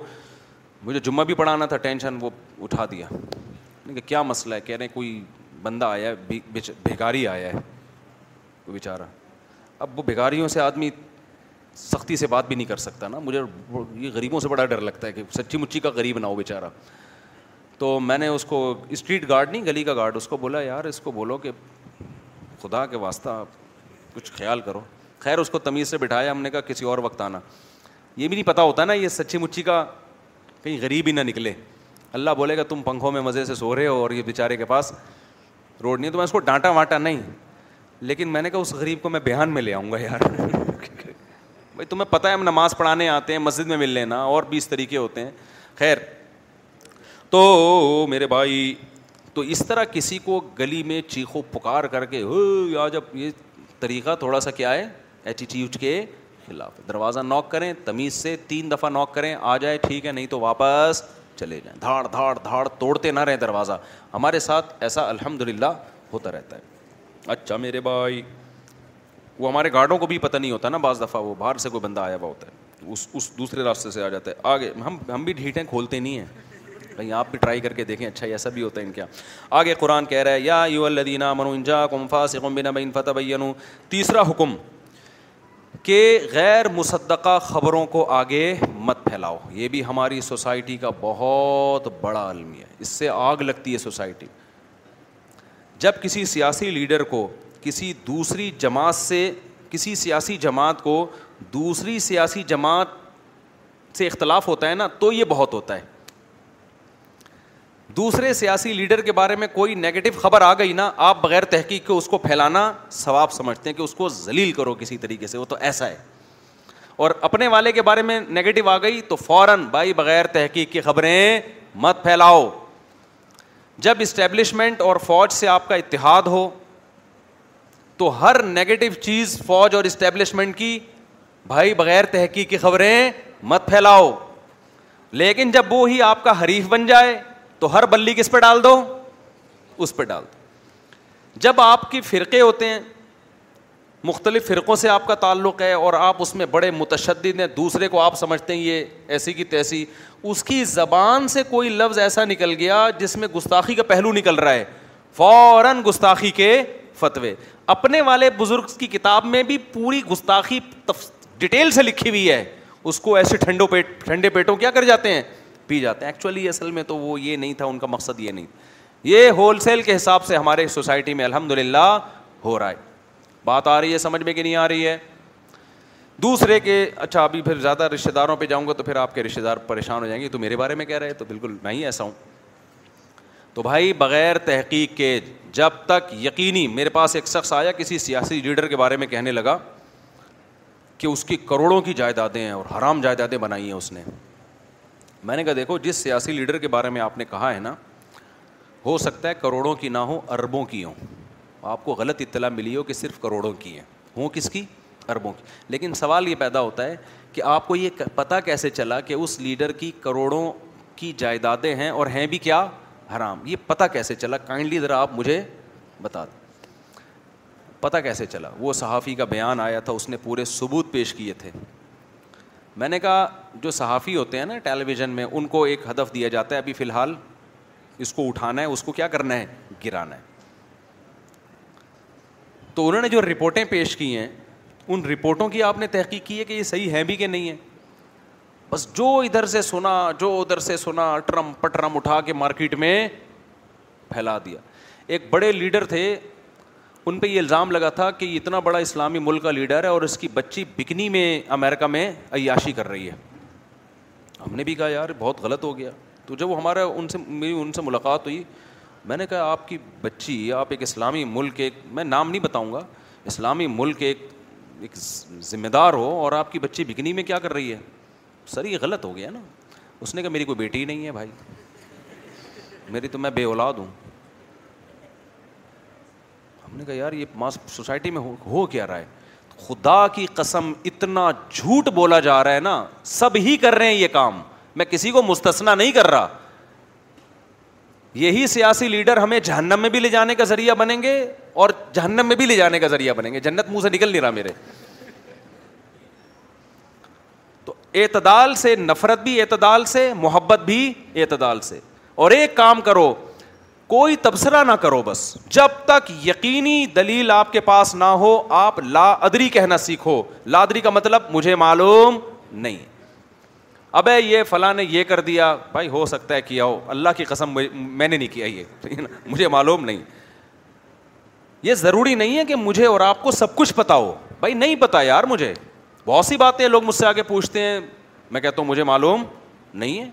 مجھے جمعہ بھی پڑھانا تھا ٹینشن وہ اٹھا دیا کہ کیا مسئلہ ہے کہہ رہے ہیں کوئی بندہ آیا ہے بھیکاری آیا ہے کوئی بیچارہ اب وہ بھیکاریوں سے آدمی سختی سے بات بھی نہیں کر سکتا نا مجھے یہ غریبوں سے بڑا ڈر لگتا ہے کہ سچی مچی کا غریب نہ ہو بیچارہ تو میں نے اس کو اسٹریٹ گارڈ نہیں گلی کا گارڈ اس کو بولا یار اس کو بولو کہ خدا کے واسطہ کچھ خیال کرو خیر اس کو تمیز سے بٹھایا ہم نے کہا کسی اور وقت آنا یہ بھی نہیں پتہ ہوتا نا یہ سچی مچی کا کہیں غریب ہی نہ نکلے اللہ بولے گا تم پنکھوں میں مزے سے سو رہے ہو اور یہ بیچارے کے پاس روڈ نہیں تو میں اس کو ڈانٹا وانٹا نہیں لیکن میں نے کہا اس غریب کو میں بیان میں لے آؤں گا یار بھائی تمہیں پتہ ہے ہم نماز پڑھانے آتے ہیں مسجد میں مل لینا اور بھی اس طریقے ہوتے ہیں خیر تو میرے بھائی تو اس طرح کسی کو گلی میں چیخو پکار کر کے ہو آج اب یہ طریقہ تھوڑا سا کیا ہے ایٹیٹیوڈ کے خلاف دروازہ ناک کریں تمیز سے تین دفعہ ناک کریں آ جائے ٹھیک ہے نہیں تو واپس چلے جائیں دھاڑ دھاڑ دھاڑ توڑتے نہ رہیں دروازہ ہمارے ساتھ ایسا الحمد للہ ہوتا رہتا ہے اچھا میرے بھائی وہ ہمارے گارڈوں کو بھی پتہ نہیں ہوتا نا بعض دفعہ وہ باہر سے کوئی بندہ آیا ہوا ہوتا ہے اس اس دوسرے راستے سے آ جاتا ہے آگے ہم ہم بھی ڈھیٹیں کھولتے نہیں ہیں کہیں آپ بھی ٹرائی کر کے دیکھیں اچھا ایسا بھی ہوتا ہے ان کیا آگے قرآن کہہ رہا ہے یا یو الدینہ منو انجا بنا بین فتح بین تیسرا حکم کہ غیر مصدقہ خبروں کو آگے مت پھیلاؤ یہ بھی ہماری سوسائٹی کا بہت بڑا علمی ہے اس سے آگ لگتی ہے سوسائٹی جب کسی سیاسی لیڈر کو کسی دوسری جماعت سے کسی سیاسی جماعت کو دوسری سیاسی جماعت سے اختلاف ہوتا ہے نا تو یہ بہت ہوتا ہے دوسرے سیاسی لیڈر کے بارے میں کوئی نگیٹو خبر آ گئی نا آپ بغیر تحقیق کے اس کو پھیلانا ثواب سمجھتے ہیں کہ اس کو ذلیل کرو کسی طریقے سے وہ تو ایسا ہے اور اپنے والے کے بارے میں نگیٹو آ گئی تو فوراً بھائی بغیر تحقیق کی خبریں مت پھیلاؤ جب اسٹیبلشمنٹ اور فوج سے آپ کا اتحاد ہو تو ہر نیگیٹو چیز فوج اور اسٹیبلشمنٹ کی بھائی بغیر تحقیق کی خبریں مت پھیلاؤ لیکن جب وہ ہی آپ کا حریف بن جائے تو ہر بلی کس پہ ڈال دو اس پہ ڈال دو جب آپ کی فرقے ہوتے ہیں مختلف فرقوں سے آپ کا تعلق ہے اور آپ اس میں بڑے متشدد ہیں دوسرے کو آپ سمجھتے ہیں یہ ایسی کی تیسی اس کی زبان سے کوئی لفظ ایسا نکل گیا جس میں گستاخی کا پہلو نکل رہا ہے فوراً گستاخی کے فتوے اپنے والے بزرگ کی کتاب میں بھی پوری گستاخی ڈیٹیل سے لکھی ہوئی ہے اس کو ایسے ٹھنڈوں پیٹ ٹھنڈے پیٹوں کیا کر جاتے ہیں پی جاتے ہیں ایکچولی اصل میں تو وہ یہ نہیں تھا ان کا مقصد یہ نہیں یہ ہول سیل کے حساب سے ہمارے سوسائٹی میں الحمد للہ ہو رہا ہے بات آ رہی ہے سمجھ میں کہ نہیں آ رہی ہے دوسرے کے اچھا ابھی پھر زیادہ رشتے داروں پہ جاؤں گا تو پھر آپ کے رشتے دار پریشان ہو جائیں گے تو میرے بارے میں کہہ رہے تو بالکل میں ہی ایسا ہوں تو بھائی بغیر تحقیق کے جب تک یقینی میرے پاس ایک شخص آیا کسی سیاسی لیڈر کے بارے میں کہنے لگا کہ اس کی کروڑوں کی جائیدادیں ہیں اور حرام جائیدادیں بنائی ہیں اس نے میں نے کہا دیکھو جس سیاسی لیڈر کے بارے میں آپ نے کہا ہے نا ہو سکتا ہے کروڑوں کی نہ ہوں اربوں کی ہوں آپ کو غلط اطلاع ملی ہو کہ صرف کروڑوں کی ہیں ہوں کس کی اربوں کی لیکن سوال یہ پیدا ہوتا ہے کہ آپ کو یہ پتہ کیسے چلا کہ اس لیڈر کی کروڑوں کی جائیدادیں ہیں اور ہیں بھی کیا حرام یہ پتہ کیسے چلا کائنڈلی ذرا آپ مجھے بتا دیں پتا کیسے چلا وہ صحافی کا بیان آیا تھا اس نے پورے ثبوت پیش کیے تھے میں نے کہا جو صحافی ہوتے ہیں نا ٹیلی ویژن میں ان کو ایک ہدف دیا جاتا ہے ابھی فی الحال اس کو اٹھانا ہے اس کو کیا کرنا ہے گرانا ہے تو انہوں نے جو رپورٹیں پیش کی ہیں ان رپورٹوں کی آپ نے تحقیق کی ہے کہ یہ صحیح ہیں بھی کہ نہیں ہے بس جو ادھر سے سنا جو ادھر سے سنا ٹرم پٹرم اٹھا کے مارکیٹ میں پھیلا دیا ایک بڑے لیڈر تھے ان پہ یہ الزام لگا تھا کہ یہ اتنا بڑا اسلامی ملک کا لیڈر ہے اور اس کی بچی بکنی میں امیرکا میں عیاشی کر رہی ہے ہم نے بھی کہا یار بہت غلط ہو گیا تو جب وہ ہمارا ان سے میری ان سے ملاقات ہوئی میں نے کہا آپ کی بچی آپ ایک اسلامی ملک ایک میں نام نہیں بتاؤں گا اسلامی ملک ایک ایک ذمہ دار ہو اور آپ کی بچی بکنی میں کیا کر رہی ہے سر یہ غلط ہو گیا نا اس نے کہا میری کوئی بیٹی نہیں ہے بھائی میری تو میں میں بے اولاد ہوں ہم نے کہا یار یہ ماس سوسائٹی ہو, کیا رہا ہے خدا کی قسم اتنا جھوٹ بولا جا رہا ہے نا سب ہی کر رہے ہیں یہ کام میں کسی کو مستثنا نہیں کر رہا یہی سیاسی لیڈر ہمیں جہنم میں بھی لے جانے کا ذریعہ بنیں گے اور جہنم میں بھی لے جانے کا ذریعہ بنیں گے جنت منہ سے نکل نہیں رہا میرے اعتدال سے نفرت بھی اعتدال سے محبت بھی اعتدال سے اور ایک کام کرو کوئی تبصرہ نہ کرو بس جب تک یقینی دلیل آپ کے پاس نہ ہو آپ لا ادری کہنا سیکھو لادری کا مطلب مجھے معلوم نہیں ابے یہ فلاں نے یہ کر دیا بھائی ہو سکتا ہے کیا ہو اللہ کی قسم میں نے نہیں کیا یہ مجھے معلوم نہیں یہ ضروری نہیں ہے کہ مجھے اور آپ کو سب کچھ پتا ہو بھائی نہیں پتا یار مجھے بہت سی باتیں لوگ مجھ سے آگے پوچھتے ہیں میں کہتا ہوں مجھے معلوم نہیں ہے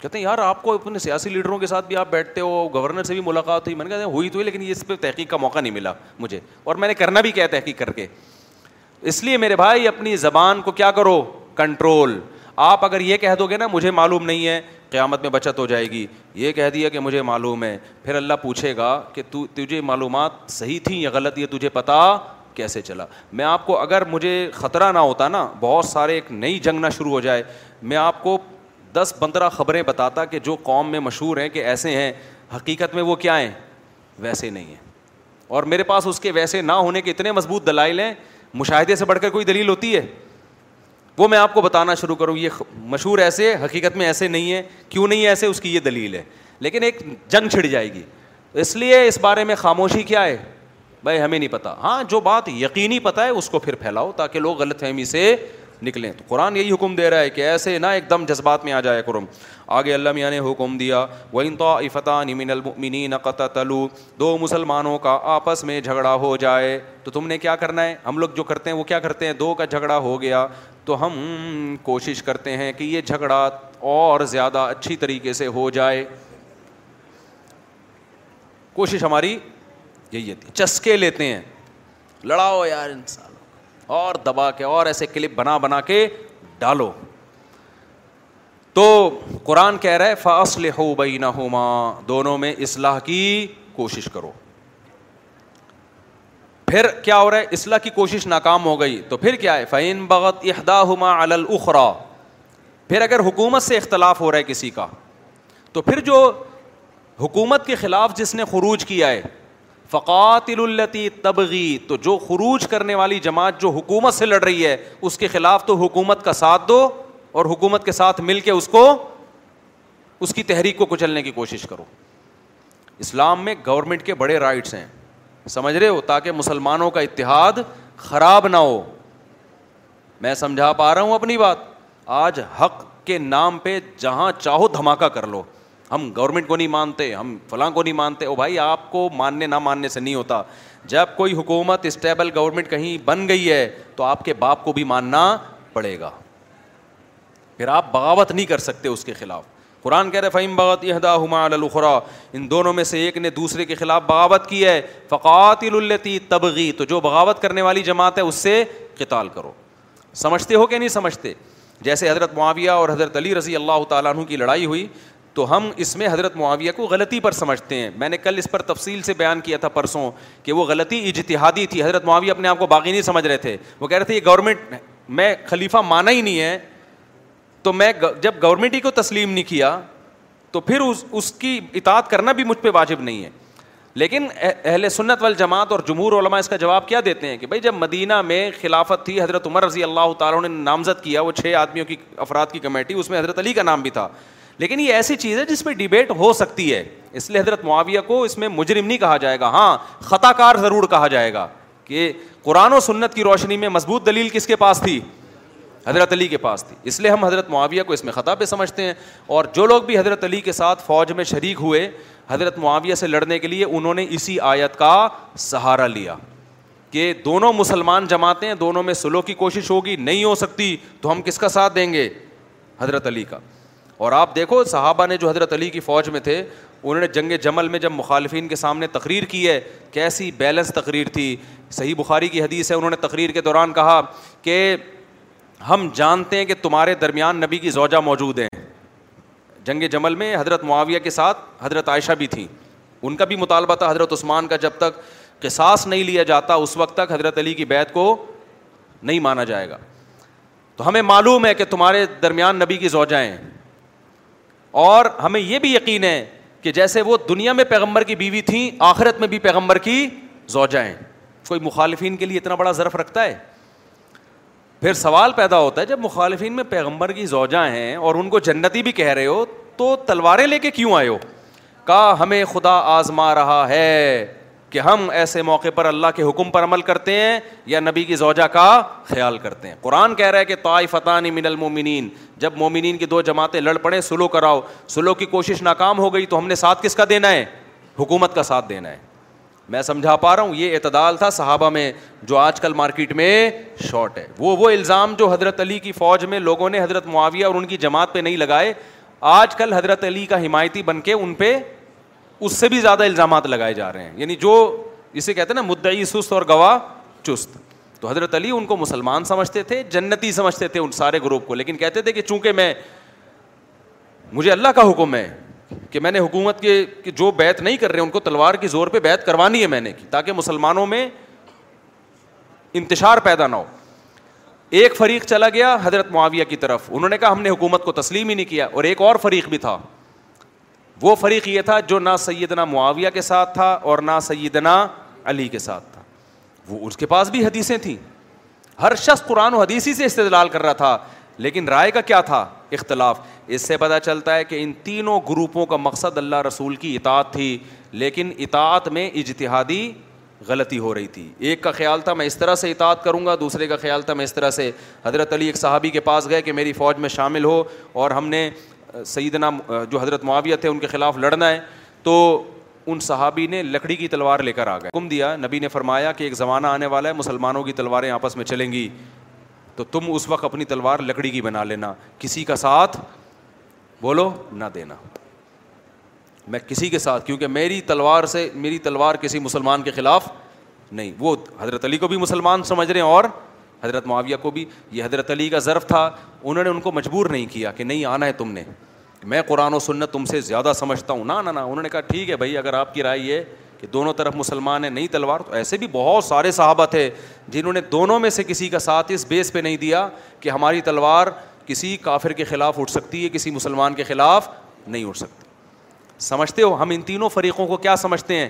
کہتے ہیں یار آپ کو اپنے سیاسی لیڈروں کے ساتھ بھی آپ بیٹھتے ہو گورنر سے بھی ملاقات ہوئی میں نے کہتے ہیں ہوئی تو لیکن اس پہ تحقیق کا موقع نہیں ملا مجھے اور میں نے کرنا بھی کیا ہے تحقیق کر کے اس لیے میرے بھائی اپنی زبان کو کیا کرو کنٹرول آپ اگر یہ کہہ دو گے نا مجھے معلوم نہیں ہے قیامت میں بچت ہو جائے گی یہ کہہ دیا کہ مجھے معلوم ہے پھر اللہ پوچھے گا کہ تجھے معلومات صحیح تھیں یا غلط یہ تجھے پتا کیسے چلا میں آپ کو اگر مجھے خطرہ نہ ہوتا نا بہت سارے ایک نئی جنگ نہ شروع ہو جائے میں آپ کو دس پندرہ خبریں بتاتا کہ جو قوم میں مشہور ہیں کہ ایسے ہیں حقیقت میں وہ کیا ہیں ویسے نہیں ہیں اور میرے پاس اس کے ویسے نہ ہونے کے اتنے مضبوط دلائل ہیں مشاہدے سے بڑھ کر کوئی دلیل ہوتی ہے وہ میں آپ کو بتانا شروع کروں یہ مشہور ایسے حقیقت میں ایسے نہیں ہیں کیوں نہیں ایسے اس کی یہ دلیل ہے لیکن ایک جنگ چھڑ جائے گی اس لیے اس بارے میں خاموشی کیا ہے بھائی ہمیں نہیں پتا ہاں جو بات یقینی پتا ہے اس کو پھر پھیلاؤ تاکہ لوگ غلط فہمی سے نکلیں تو قرآن یہی حکم دے رہا ہے کہ ایسے نہ ایک دم جذبات میں آ جائے قرم آگے اللہ میاں نے حکم دیا وہ ان تو وفت نقطہ تلو دو مسلمانوں کا آپس میں جھگڑا ہو جائے تو تم نے کیا کرنا ہے ہم لوگ جو کرتے ہیں وہ کیا کرتے ہیں دو کا جھگڑا ہو گیا تو ہم کوشش کرتے ہیں کہ یہ جھگڑا اور زیادہ اچھی طریقے سے ہو جائے کوشش ہماری یہی ہے چسکے لیتے ہیں لڑاؤ یار انسان اور دبا کے اور ایسے کلپ بنا بنا کے ڈالو تو قرآن کہہ رہا ہے فاصل ہو بئی نہ دونوں میں اصلاح کی کوشش کرو پھر کیا ہو رہا ہے اصلاح کی کوشش ناکام ہو گئی تو پھر کیا ہے فعین بغت اہدا ہما الخرا پھر اگر حکومت سے اختلاف ہو رہا ہے کسی کا تو پھر جو حکومت کے خلاف جس نے خروج کیا ہے فقات التی تبغی تو جو خروج کرنے والی جماعت جو حکومت سے لڑ رہی ہے اس کے خلاف تو حکومت کا ساتھ دو اور حکومت کے ساتھ مل کے اس کو اس کی تحریک کو کچلنے کی کوشش کرو اسلام میں گورنمنٹ کے بڑے رائٹس ہیں سمجھ رہے ہو تاکہ مسلمانوں کا اتحاد خراب نہ ہو میں سمجھا پا رہا ہوں اپنی بات آج حق کے نام پہ جہاں چاہو دھماکہ کر لو ہم گورنمنٹ کو نہیں مانتے ہم فلاں کو نہیں مانتے او بھائی آپ کو ماننے نہ ماننے سے نہیں ہوتا جب کوئی حکومت اسٹیبل گورنمنٹ کہیں بن گئی ہے تو آپ کے باپ کو بھی ماننا پڑے گا پھر آپ بغاوت نہیں کر سکتے اس کے خلاف قرآن کہہ رہے فہم بغت اہدا ہما الخرا ان دونوں میں سے ایک نے دوسرے کے خلاف بغاوت کی ہے فقات التی تبغی تو جو بغاوت کرنے والی جماعت ہے اس سے قطال کرو سمجھتے ہو کہ نہیں سمجھتے جیسے حضرت معاویہ اور حضرت علی رضی اللہ تعالیٰ عنہ کی لڑائی ہوئی تو ہم اس میں حضرت معاویہ کو غلطی پر سمجھتے ہیں میں نے کل اس پر تفصیل سے بیان کیا تھا پرسوں کہ وہ غلطی اجتہادی تھی حضرت معاویہ اپنے آپ کو باغی نہیں سمجھ رہے تھے وہ کہہ رہے تھے یہ گورنمنٹ میں خلیفہ مانا ہی نہیں ہے تو میں جب گورنمنٹ ہی کو تسلیم نہیں کیا تو پھر اس اس کی اطاعت کرنا بھی مجھ پہ واجب نہیں ہے لیکن اہل سنت وال جماعت اور جمہور علماء اس کا جواب کیا دیتے ہیں کہ بھائی جب مدینہ میں خلافت تھی حضرت عمر رضی اللہ تعالیٰ نے نامزد کیا وہ چھ آدمیوں کی افراد کی کمیٹی اس میں حضرت علی کا نام بھی تھا لیکن یہ ایسی چیز ہے جس پہ ڈبیٹ ہو سکتی ہے اس لیے حضرت معاویہ کو اس میں مجرم نہیں کہا جائے گا ہاں خطا کار ضرور کہا جائے گا کہ قرآن و سنت کی روشنی میں مضبوط دلیل کس کے پاس تھی حضرت علی کے پاس تھی اس لیے ہم حضرت معاویہ کو اس میں خطا پہ سمجھتے ہیں اور جو لوگ بھی حضرت علی کے ساتھ فوج میں شریک ہوئے حضرت معاویہ سے لڑنے کے لیے انہوں نے اسی آیت کا سہارا لیا کہ دونوں مسلمان جماعتیں دونوں میں سلو کی کوشش ہوگی نہیں ہو سکتی تو ہم کس کا ساتھ دیں گے حضرت علی کا اور آپ دیکھو صحابہ نے جو حضرت علی کی فوج میں تھے انہوں نے جنگ جمل میں جب مخالفین کے سامنے تقریر کی ہے کیسی بیلنس تقریر تھی صحیح بخاری کی حدیث ہے انہوں نے تقریر کے دوران کہا کہ ہم جانتے ہیں کہ تمہارے درمیان نبی کی زوجہ موجود ہیں جنگ جمل میں حضرت معاویہ کے ساتھ حضرت عائشہ بھی تھیں ان کا بھی مطالبہ تھا حضرت عثمان کا جب تک قصاص نہیں لیا جاتا اس وقت تک حضرت علی کی بیت کو نہیں مانا جائے گا تو ہمیں معلوم ہے کہ تمہارے درمیان نبی کی زوجائیں اور ہمیں یہ بھی یقین ہے کہ جیسے وہ دنیا میں پیغمبر کی بیوی تھیں آخرت میں بھی پیغمبر کی زوجائیں کوئی مخالفین کے لیے اتنا بڑا ضرف رکھتا ہے پھر سوال پیدا ہوتا ہے جب مخالفین میں پیغمبر کی زوجہ ہیں اور ان کو جنتی بھی کہہ رہے ہو تو تلواریں لے کے کیوں آئے ہو کہا ہمیں خدا آزما رہا ہے کہ ہم ایسے موقع پر اللہ کے حکم پر عمل کرتے ہیں یا نبی کی زوجہ کا خیال کرتے ہیں قرآن کہہ رہا ہے کہ طائف فتح من المومنین جب مومنین کی دو جماعتیں لڑ پڑیں سلو کراؤ سلو کی کوشش ناکام ہو گئی تو ہم نے ساتھ کس کا دینا ہے حکومت کا ساتھ دینا ہے میں سمجھا پا رہا ہوں یہ اعتدال تھا صحابہ میں جو آج کل مارکیٹ میں شارٹ ہے وہ وہ الزام جو حضرت علی کی فوج میں لوگوں نے حضرت معاویہ اور ان کی جماعت پہ نہیں لگائے آج کل حضرت علی کا حمایتی بن کے ان پہ اس سے بھی زیادہ الزامات لگائے جا رہے ہیں یعنی جو اسے کہتے ہیں نا مدعی سست اور گواہ چست تو حضرت علی ان کو مسلمان سمجھتے تھے جنتی سمجھتے تھے ان سارے گروپ کو لیکن کہتے تھے کہ چونکہ میں مجھے اللہ کا حکم ہے کہ میں نے حکومت کے جو بیت نہیں کر رہے ان کو تلوار کے زور پہ بیت کروانی ہے میں نے تاکہ مسلمانوں میں انتشار پیدا نہ ہو ایک فریق چلا گیا حضرت معاویہ کی طرف انہوں نے کہا ہم نے حکومت کو تسلیم ہی نہیں کیا اور ایک اور فریق بھی تھا وہ فریق یہ تھا جو نہ سیدنا معاویہ کے ساتھ تھا اور نہ سیدنا علی کے ساتھ تھا وہ اس کے پاس بھی حدیثیں تھیں ہر شخص قرآن و حدیثی سے استدلال کر رہا تھا لیکن رائے کا کیا تھا اختلاف اس سے پتہ چلتا ہے کہ ان تینوں گروپوں کا مقصد اللہ رسول کی اطاعت تھی لیکن اطاعت میں اجتہادی غلطی ہو رہی تھی ایک کا خیال تھا میں اس طرح سے اطاعت کروں گا دوسرے کا خیال تھا میں اس طرح سے حضرت علی ایک صحابی کے پاس گئے کہ میری فوج میں شامل ہو اور ہم نے سیدنا جو حضرت معاویہ تھے ان کے خلاف لڑنا ہے تو ان صحابی نے لکڑی کی تلوار لے کر آ گئے حکم دیا نبی نے فرمایا کہ ایک زمانہ آنے والا ہے مسلمانوں کی تلواریں آپس میں چلیں گی تو تم اس وقت اپنی تلوار لکڑی کی بنا لینا کسی کا ساتھ بولو نہ دینا میں کسی کے ساتھ کیونکہ میری تلوار سے میری تلوار کسی مسلمان کے خلاف نہیں وہ حضرت علی کو بھی مسلمان سمجھ رہے ہیں اور حضرت معاویہ کو بھی یہ حضرت علی کا ضرف تھا انہوں نے ان کو مجبور نہیں کیا کہ نہیں آنا ہے تم نے میں قرآن و سنت تم سے زیادہ سمجھتا ہوں نہ نہ انہوں نے کہا ٹھیک ہے بھائی اگر آپ کی رائے یہ کہ دونوں طرف مسلمان ہیں نہیں تلوار تو ایسے بھی بہت سارے صحابہ تھے جنہوں نے دونوں میں سے کسی کا ساتھ اس بیس پہ نہیں دیا کہ ہماری تلوار کسی کافر کے خلاف اٹھ سکتی ہے کسی مسلمان کے خلاف نہیں اٹھ سکتی سمجھتے ہو ہم ان تینوں فریقوں کو کیا سمجھتے ہیں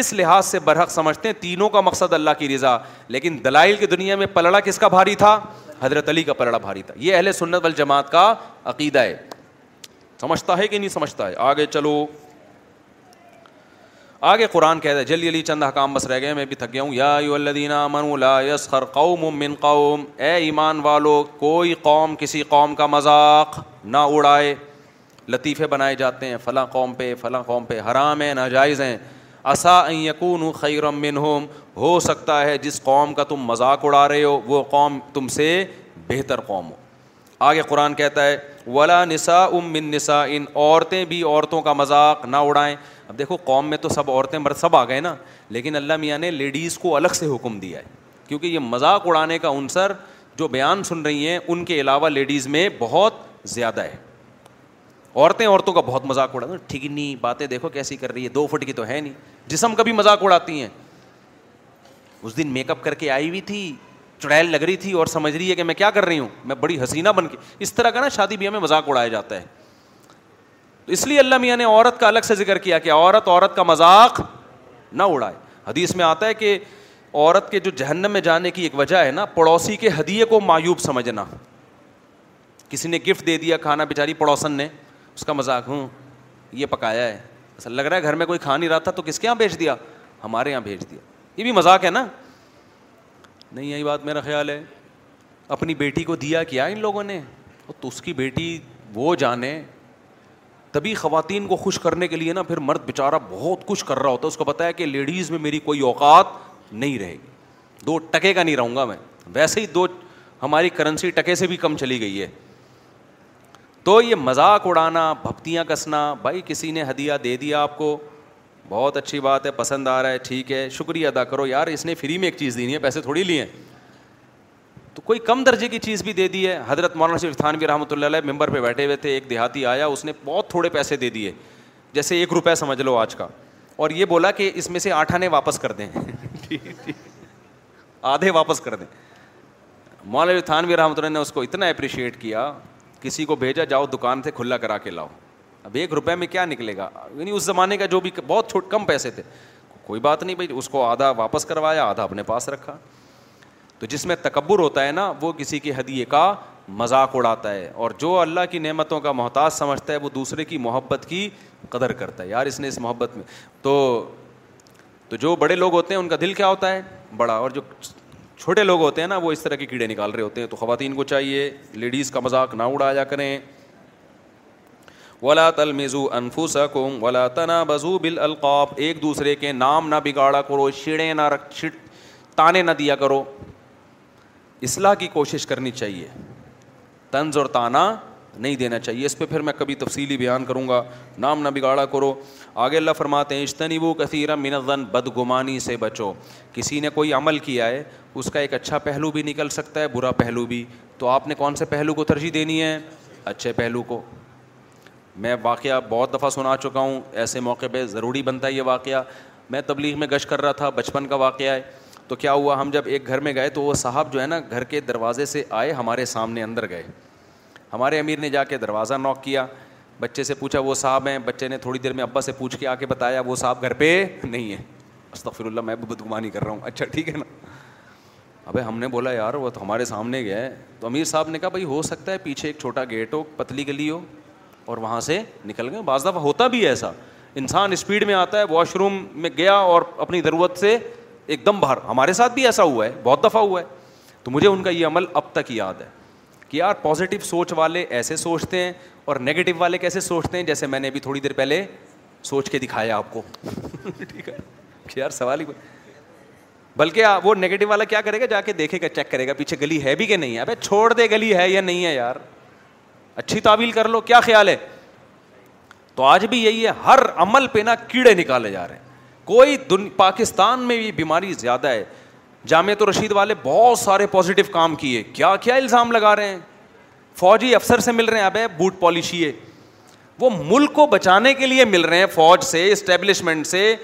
اس لحاظ سے برحق سمجھتے ہیں تینوں کا مقصد اللہ کی رضا لیکن دلائل کی دنیا میں پلڑا کس کا بھاری تھا حضرت علی کا پلڑا بھاری تھا یہ اہل سنت والجماعت کا عقیدہ ہے سمجھتا ہے کہ نہیں سمجھتا ہے آگے چلو آگے قرآن چند حکام بس رہ گئے میں بھی تھک گیا ہوں یا لا یسخر قوم قوم من اے ایمان والو کوئی قوم کسی قوم کا مذاق نہ اڑائے لطیفے بنائے جاتے ہیں فلاں قوم پہ فلاں قوم پہ حرام ہیں ناجائز ہیں اصا یقون و خیرم من ہوم ہو سکتا ہے جس قوم کا تم مذاق اڑا رہے ہو وہ قوم تم سے بہتر قوم ہو آگے قرآن کہتا ہے ولا نسا ام من نسا ان عورتیں بھی عورتوں کا مذاق نہ اڑائیں اب دیکھو قوم میں تو سب عورتیں مرد سب آ گئے نا لیکن اللہ میاں نے لیڈیز کو الگ سے حکم دیا ہے کیونکہ یہ مذاق اڑانے کا عنصر جو بیان سن رہی ہیں ان کے علاوہ لیڈیز میں بہت زیادہ ہے عورتیں عورتوں کا بہت مذاق اڑا ٹھیک باتیں دیکھو کیسی کر رہی ہے دو فٹ کی تو ہے نہیں جسم کا بھی مذاق اڑاتی ہیں اس دن میک اپ کر کے آئی ہوئی تھی چڑیل لگ رہی تھی اور سمجھ رہی ہے کہ میں کیا کر رہی ہوں میں بڑی حسینہ بن کے اس طرح کا نا شادی بیاہ میں مذاق اڑایا جاتا ہے تو اس لیے اللہ میاں نے عورت کا الگ سے ذکر کیا کہ عورت عورت کا مذاق نہ اڑائے حدیث میں آتا ہے کہ عورت کے جو جہنم میں جانے کی ایک وجہ ہے نا پڑوسی کے ہدیے کو معیوب سمجھنا کسی نے گفٹ دے دیا کھانا بیچاری پڑوسن نے اس کا مذاق ہوں یہ پکایا ہے اصل لگ رہا ہے گھر میں کوئی کھا نہیں رہا تھا تو کس کے یہاں بھیج دیا ہمارے یہاں بھیج دیا یہ بھی مذاق ہے نا نہیں یہی بات میرا خیال ہے اپنی بیٹی کو دیا کیا ان لوگوں نے تو اس کی بیٹی وہ جانے تبھی خواتین کو خوش کرنے کے لیے نا پھر مرد بیچارہ بہت کچھ کر رہا ہوتا ہے اس کو پتا ہے کہ لیڈیز میں میری کوئی اوقات نہیں رہے گی دو ٹکے کا نہیں رہوں گا میں ویسے ہی دو ہماری کرنسی ٹکے سے بھی کم چلی گئی ہے تو یہ مذاق اڑانا بھپتیاں کسنا بھائی کسی نے ہدیہ دے دیا آپ کو بہت اچھی بات ہے پسند آ رہا ہے ٹھیک ہے شکریہ ادا کرو یار اس نے فری میں ایک چیز دینی ہے پیسے تھوڑی لیے ہیں تو کوئی کم درجے کی چیز بھی دے دی ہے حضرت مولانا شریف بھی رحمۃ اللہ ممبر پہ بیٹھے ہوئے تھے ایک دیہاتی آیا اس نے بہت تھوڑے پیسے دے دیے جیسے ایک روپیہ سمجھ لو آج کا اور یہ بولا کہ اس میں سے آٹھ آنے واپس کر دیں آدھے واپس کر دیں مولانا بھی رحمۃ اللہ نے اس کو اتنا اپریشیٹ کیا کسی کو بھیجا جاؤ دکان سے کھلا کرا کے لاؤ اب ایک روپے میں کیا نکلے گا یعنی اس زمانے کا جو بھی بہت چھوٹ کم پیسے تھے کوئی بات نہیں بھائی اس کو آدھا واپس کروایا آدھا اپنے پاس رکھا تو جس میں تکبر ہوتا ہے نا وہ کسی کے ہدیے کا مذاق اڑاتا ہے اور جو اللہ کی نعمتوں کا محتاج سمجھتا ہے وہ دوسرے کی محبت کی قدر کرتا ہے یار اس نے اس محبت میں تو تو جو بڑے لوگ ہوتے ہیں ان کا دل کیا ہوتا ہے بڑا اور جو چھوٹے لوگ ہوتے ہیں نا وہ اس طرح کے کیڑے نکال رہے ہوتے ہیں تو خواتین کو چاہیے لیڈیز کا مذاق نہ اڑایا کریں ولا تل میزو ولا تنا بزو القاف ایک دوسرے کے نام نہ بگاڑا کرو چھیڑے نہ رکھ تانے نہ دیا کرو اصلاح کی کوشش کرنی چاہیے طنز اور تانا نہیں دینا چاہیے اس پہ پھر میں کبھی تفصیلی بیان کروں گا نام نہ بگاڑا کرو آگے اللہ فرماتے ہیں اشتنی وہ من الظن بدگمانی سے بچو کسی نے کوئی عمل کیا ہے اس کا ایک اچھا پہلو بھی نکل سکتا ہے برا پہلو بھی تو آپ نے کون سے پہلو کو ترجیح دینی ہے اچھے پہلو کو میں واقعہ بہت دفعہ سنا چکا ہوں ایسے موقع پہ ضروری بنتا ہے یہ واقعہ میں تبلیغ میں گش کر رہا تھا بچپن کا واقعہ ہے تو کیا ہوا ہم جب ایک گھر میں گئے تو وہ صاحب جو ہے نا گھر کے دروازے سے آئے ہمارے سامنے اندر گئے ہمارے امیر نے جا کے دروازہ نوک کیا بچے سے پوچھا وہ صاحب ہیں بچے نے تھوڑی دیر میں ابا سے پوچھ کے آ کے بتایا وہ صاحب گھر پہ نہیں ہے استغفر اللہ میں بدگمانی کر رہا ہوں اچھا ٹھیک ہے نا ابھی ہم نے بولا یار وہ تو ہمارے سامنے گئے تو امیر صاحب نے کہا بھائی ہو سکتا ہے پیچھے ایک چھوٹا گیٹ ہو پتلی گلی ہو اور وہاں سے نکل گئے بعض دفعہ ہوتا بھی ہے ایسا انسان اسپیڈ میں آتا ہے واش روم میں گیا اور اپنی ضرورت سے ایک دم باہر ہمارے ساتھ بھی ایسا ہوا ہے بہت دفعہ ہوا ہے تو مجھے ان کا یہ عمل اب تک یاد ہے کہ یار پازیٹیو سوچ والے ایسے سوچتے ہیں اور نگیٹو والے کیسے سوچتے ہیں جیسے میں نے ابھی تھوڑی دیر پہلے سوچ کے دکھایا آپ کو ٹھیک ہے یار سوال ہی بلکہ وہ نگیٹو والا کیا کرے گا جا کے دیکھے گا چیک کرے گا پیچھے گلی ہے بھی کہ نہیں ہے ابھی چھوڑ دے گلی ہے یا نہیں ہے یار اچھی تعویل کر لو کیا خیال ہے تو آج بھی یہی ہے ہر عمل پہ نا کیڑے نکالے جا رہے ہیں کوئی پاکستان میں بھی بیماری زیادہ ہے جامعہ تو رشید والے بہت سارے پازیٹیو کام کیے کیا کیا الزام لگا رہے ہیں فوجی افسر سے مل رہے ہیں اب ہے بوٹ پالیشی ہے وہ ملک کو بچانے کے لیے مل رہے ہیں فوج سے اسٹیبلشمنٹ سے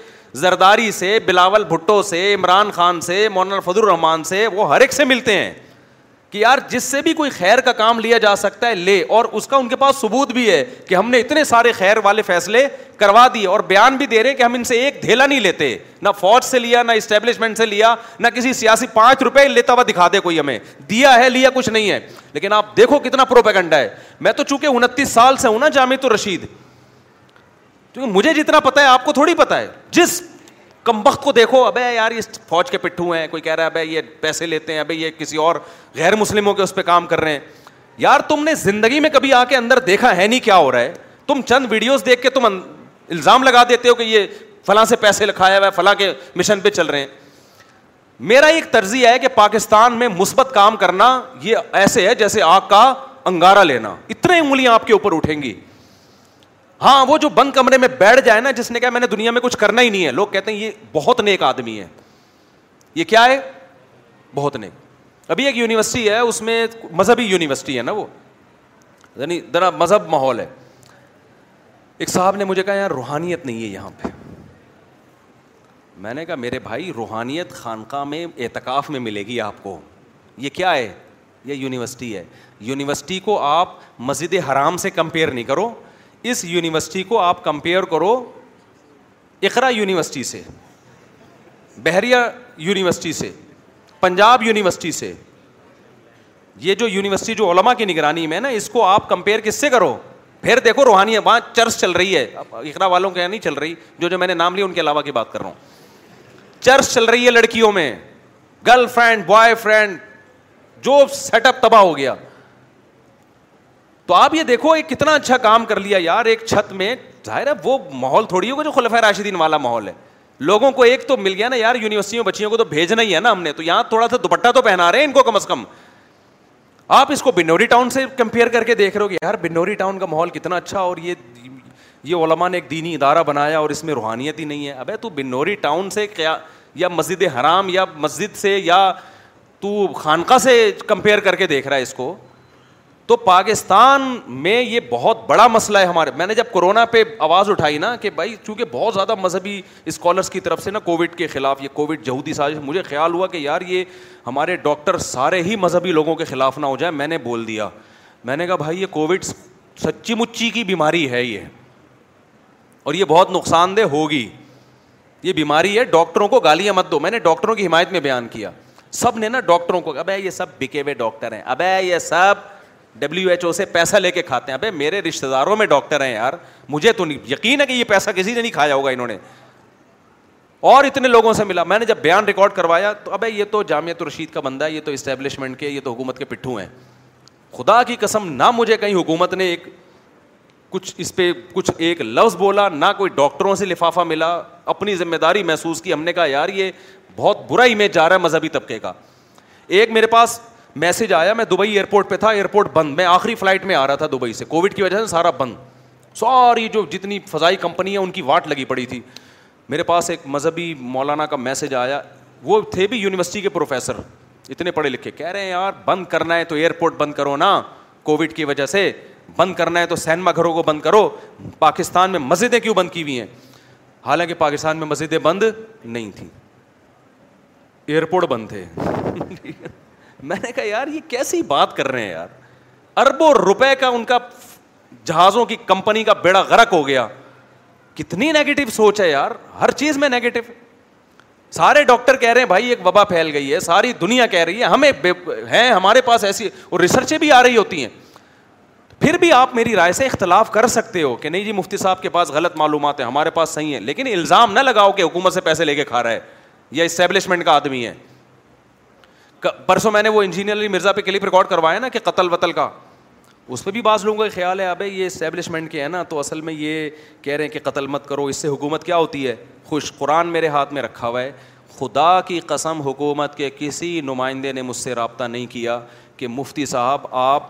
زرداری سے بلاول بھٹو سے عمران خان سے مولانا فضل الرحمان سے وہ ہر ایک سے ملتے ہیں کہ یار جس سے بھی کوئی خیر کا کام لیا جا سکتا ہے لے اور اس کا ان کے پاس ثبوت بھی ہے کہ ہم نے اتنے سارے خیر والے فیصلے کروا دیے اور بیان بھی دے رہے ہیں کہ ہم ان سے ایک دھیلا نہیں لیتے نہ فوج سے لیا نہ اسٹیبلشمنٹ سے لیا نہ کسی سیاسی پانچ روپئے لیتا ہوا دکھا دے کوئی ہمیں دیا ہے لیا کچھ نہیں ہے لیکن آپ دیکھو کتنا پروپیگنڈا ہے میں تو چونکہ انتیس سال سے ہوں نا جامع رشید مجھے جتنا پتا ہے آپ کو تھوڑی پتا ہے جس کم وقت کو دیکھو ابے یار یہ فوج کے پٹھو ہیں کوئی کہہ رہا ہے ابے یہ پیسے لیتے ہیں ابے یہ کسی اور غیر مسلموں کے اس پہ کام کر رہے ہیں یار تم نے زندگی میں کبھی آ کے اندر دیکھا ہے نہیں کیا ہو رہا ہے تم چند ویڈیوز دیکھ کے تم الزام لگا دیتے ہو کہ یہ فلاں سے پیسے لکھایا ہوا ہے فلاں کے مشن پہ چل رہے ہیں میرا ایک ترجیح ہے کہ پاکستان میں مثبت کام کرنا یہ ایسے ہے جیسے آگ کا انگارہ لینا اتنے انگلیاں آپ کے اوپر اٹھیں گی ہاں وہ جو بند کمرے میں بیٹھ جائے نا جس نے کہا میں نے دنیا میں کچھ کرنا ہی نہیں ہے لوگ کہتے ہیں یہ بہت نیک آدمی ہے یہ کیا ہے بہت نیک ابھی ایک یونیورسٹی ہے اس میں مذہبی یونیورسٹی ہے نا وہ یعنی ذرا مذہب ماحول ہے ایک صاحب نے مجھے کہا یار روحانیت نہیں ہے یہاں پہ میں نے کہا میرے بھائی روحانیت خانقاہ میں اعتکاف میں ملے گی آپ کو یہ کیا ہے یہ یونیورسٹی ہے یونیورسٹی کو آپ مسجد حرام سے کمپیئر نہیں کرو اس یونیورسٹی کو آپ کمپیئر کرو اقرا یونیورسٹی سے بحریہ یونیورسٹی سے پنجاب یونیورسٹی سے یہ جو یونیورسٹی جو علما کی نگرانی میں نا اس کو آپ کمپیئر کس سے کرو پھر دیکھو روحانی وہاں چرچ چل رہی ہے اقرا والوں کے یہاں نہیں چل رہی جو جو میں نے نام لیا ان کے علاوہ کی بات کر رہا ہوں چرچ چل رہی ہے لڑکیوں میں گرل فرینڈ بوائے فرینڈ جو سیٹ اپ تباہ ہو گیا تو آپ یہ دیکھو یہ کتنا اچھا کام کر لیا یار ایک چھت میں ظاہر ہے وہ ماحول تھوڑی ہوگا جو خلفۂ راشدین والا ماحول ہے لوگوں کو ایک تو مل گیا نا یار یونیورسٹی میں بچیوں کو تو بھیجنا ہی ہے نا ہم نے تو یہاں تھوڑا سا دوپٹہ تو پہنا رہے ہیں ان کو کم از کم آپ اس کو بنوری ٹاؤن سے کمپیئر کر کے دیکھ رہے ہو کہ یار بنوری ٹاؤن کا ماحول کتنا اچھا اور یہ یہ یہ علماء نے ایک دینی ادارہ بنایا اور اس میں روحانیت ہی نہیں ہے ابے تو بنوری ٹاؤن سے کیا یا مسجد حرام یا مسجد سے یا تو خانقاہ سے کمپیئر کر کے دیکھ رہا ہے اس کو تو پاکستان میں یہ بہت بڑا مسئلہ ہے ہمارے میں نے جب کورونا پہ آواز اٹھائی نا کہ بھائی چونکہ بہت زیادہ مذہبی اسکالرس کی طرف سے نا کووڈ کے خلاف یہ کووڈ جہودی سازش مجھے خیال ہوا کہ یار یہ ہمارے ڈاکٹر سارے ہی مذہبی لوگوں کے خلاف نہ ہو جائیں میں نے بول دیا میں نے کہا بھائی یہ کووڈ سچی مچی کی بیماری ہے یہ اور یہ بہت نقصان دہ ہوگی یہ بیماری ہے ڈاکٹروں کو گالیاں مت دو میں نے ڈاکٹروں کی حمایت میں بیان کیا سب نے نا ڈاکٹروں کو ابے یہ سب بکے ہوئے ڈاکٹر ہیں ابے یہ سب ڈبلیو ایچ او سے پیسہ لے کے کھاتے ہیں ابھی میرے رشتے داروں میں ڈاکٹر ہیں یار مجھے تو نہیں یقین ہے کہ یہ پیسہ کسی نے نہیں کھایا ہوگا انہوں نے اور اتنے لوگوں سے ملا میں نے جب بیان ریکارڈ کروایا تو ابھی یہ تو جامعت رشید کا بندہ ہے یہ تو اسٹیبلشمنٹ کے یہ تو حکومت کے پٹھو ہیں خدا کی قسم نہ مجھے کہیں حکومت نے ایک کچھ اس پہ کچھ ایک لفظ بولا نہ کوئی ڈاکٹروں سے لفافہ ملا اپنی ذمہ داری محسوس کی ہم نے کہا یار یہ بہت برا امیج جا رہا ہے مذہبی طبقے کا ایک میرے پاس میسج آیا میں دبئی ایئرپورٹ پہ تھا ایئرپورٹ بند میں آخری فلائٹ میں آ رہا تھا دبئی سے کووڈ کی وجہ سے سارا بند ساری جو جتنی فضائی کمپنی ہے ان کی واٹ لگی پڑی تھی میرے پاس ایک مذہبی مولانا کا میسج آیا وہ تھے بھی یونیورسٹی کے پروفیسر اتنے پڑھے لکھے کہہ رہے ہیں یار بند کرنا ہے تو ایئرپورٹ بند کرو نا کووڈ کی وجہ سے بند کرنا ہے تو سینما گھروں کو بند کرو پاکستان میں مسجدیں کیوں بند کی ہوئی ہیں حالانکہ پاکستان میں مسجدیں بند نہیں تھیں ایئرپورٹ بند تھے میں نے کہا یار یہ کیسی بات کر رہے ہیں یار اربوں روپے کا ان کا جہازوں کی کمپنی کا بیڑا غرق ہو گیا کتنی نیگیٹو سوچ ہے یار ہر چیز میں نیگیٹو سارے ڈاکٹر کہہ رہے ہیں بھائی ایک وبا پھیل گئی ہے ساری دنیا کہہ رہی ہے ہمیں ہیں ہمارے پاس ایسی اور ریسرچیں بھی آ رہی ہوتی ہیں پھر بھی آپ میری رائے سے اختلاف کر سکتے ہو کہ نہیں جی مفتی صاحب کے پاس غلط معلومات ہیں ہمارے پاس صحیح ہیں لیکن الزام نہ لگاؤ کہ حکومت سے پیسے لے کے کھا رہا ہے یا اسٹیبلشمنٹ کا آدمی ہے پرسوں میں نے وہ انجینئر علی مرزا پہ کلپ ریکارڈ کروایا نا کہ قتل وتل کا اس پہ بھی بعض لوگوں کا خیال ہے ابھی یہ اسٹیبلشمنٹ کے ہے نا تو اصل میں یہ کہہ رہے ہیں کہ قتل مت کرو اس سے حکومت کیا ہوتی ہے خوش قرآن میرے ہاتھ میں رکھا ہوا ہے خدا کی قسم حکومت کے کسی نمائندے نے مجھ سے رابطہ نہیں کیا کہ مفتی صاحب آپ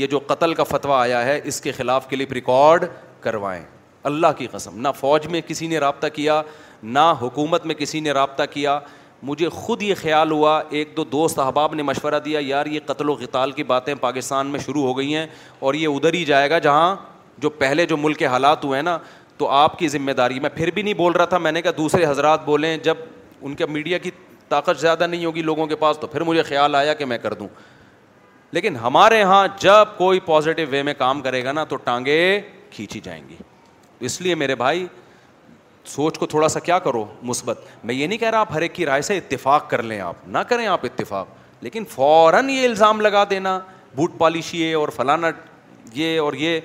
یہ جو قتل کا فتویٰ آیا ہے اس کے خلاف کلپ ریکارڈ کروائیں اللہ کی قسم نہ فوج میں کسی نے رابطہ کیا نہ حکومت میں کسی نے رابطہ کیا مجھے خود یہ خیال ہوا ایک دو دوست احباب نے مشورہ دیا یار یہ قتل و قتال کی باتیں پاکستان میں شروع ہو گئی ہیں اور یہ ادھر ہی جائے گا جہاں جو پہلے جو ملک کے حالات ہوئے ہیں نا تو آپ کی ذمہ داری میں پھر بھی نہیں بول رہا تھا میں نے کہا دوسرے حضرات بولیں جب ان کے میڈیا کی طاقت زیادہ نہیں ہوگی لوگوں کے پاس تو پھر مجھے خیال آیا کہ میں کر دوں لیکن ہمارے یہاں جب کوئی پازیٹیو وے میں کام کرے گا نا تو ٹانگیں کھینچی جائیں گی اس لیے میرے بھائی سوچ کو تھوڑا سا کیا کرو مثبت میں یہ نہیں کہہ رہا آپ ہر ایک کی رائے سے اتفاق کر لیں آپ نہ کریں آپ اتفاق لیکن فوراً یہ الزام لگا دینا بوٹ پالش یہ اور فلانا یہ اور یہ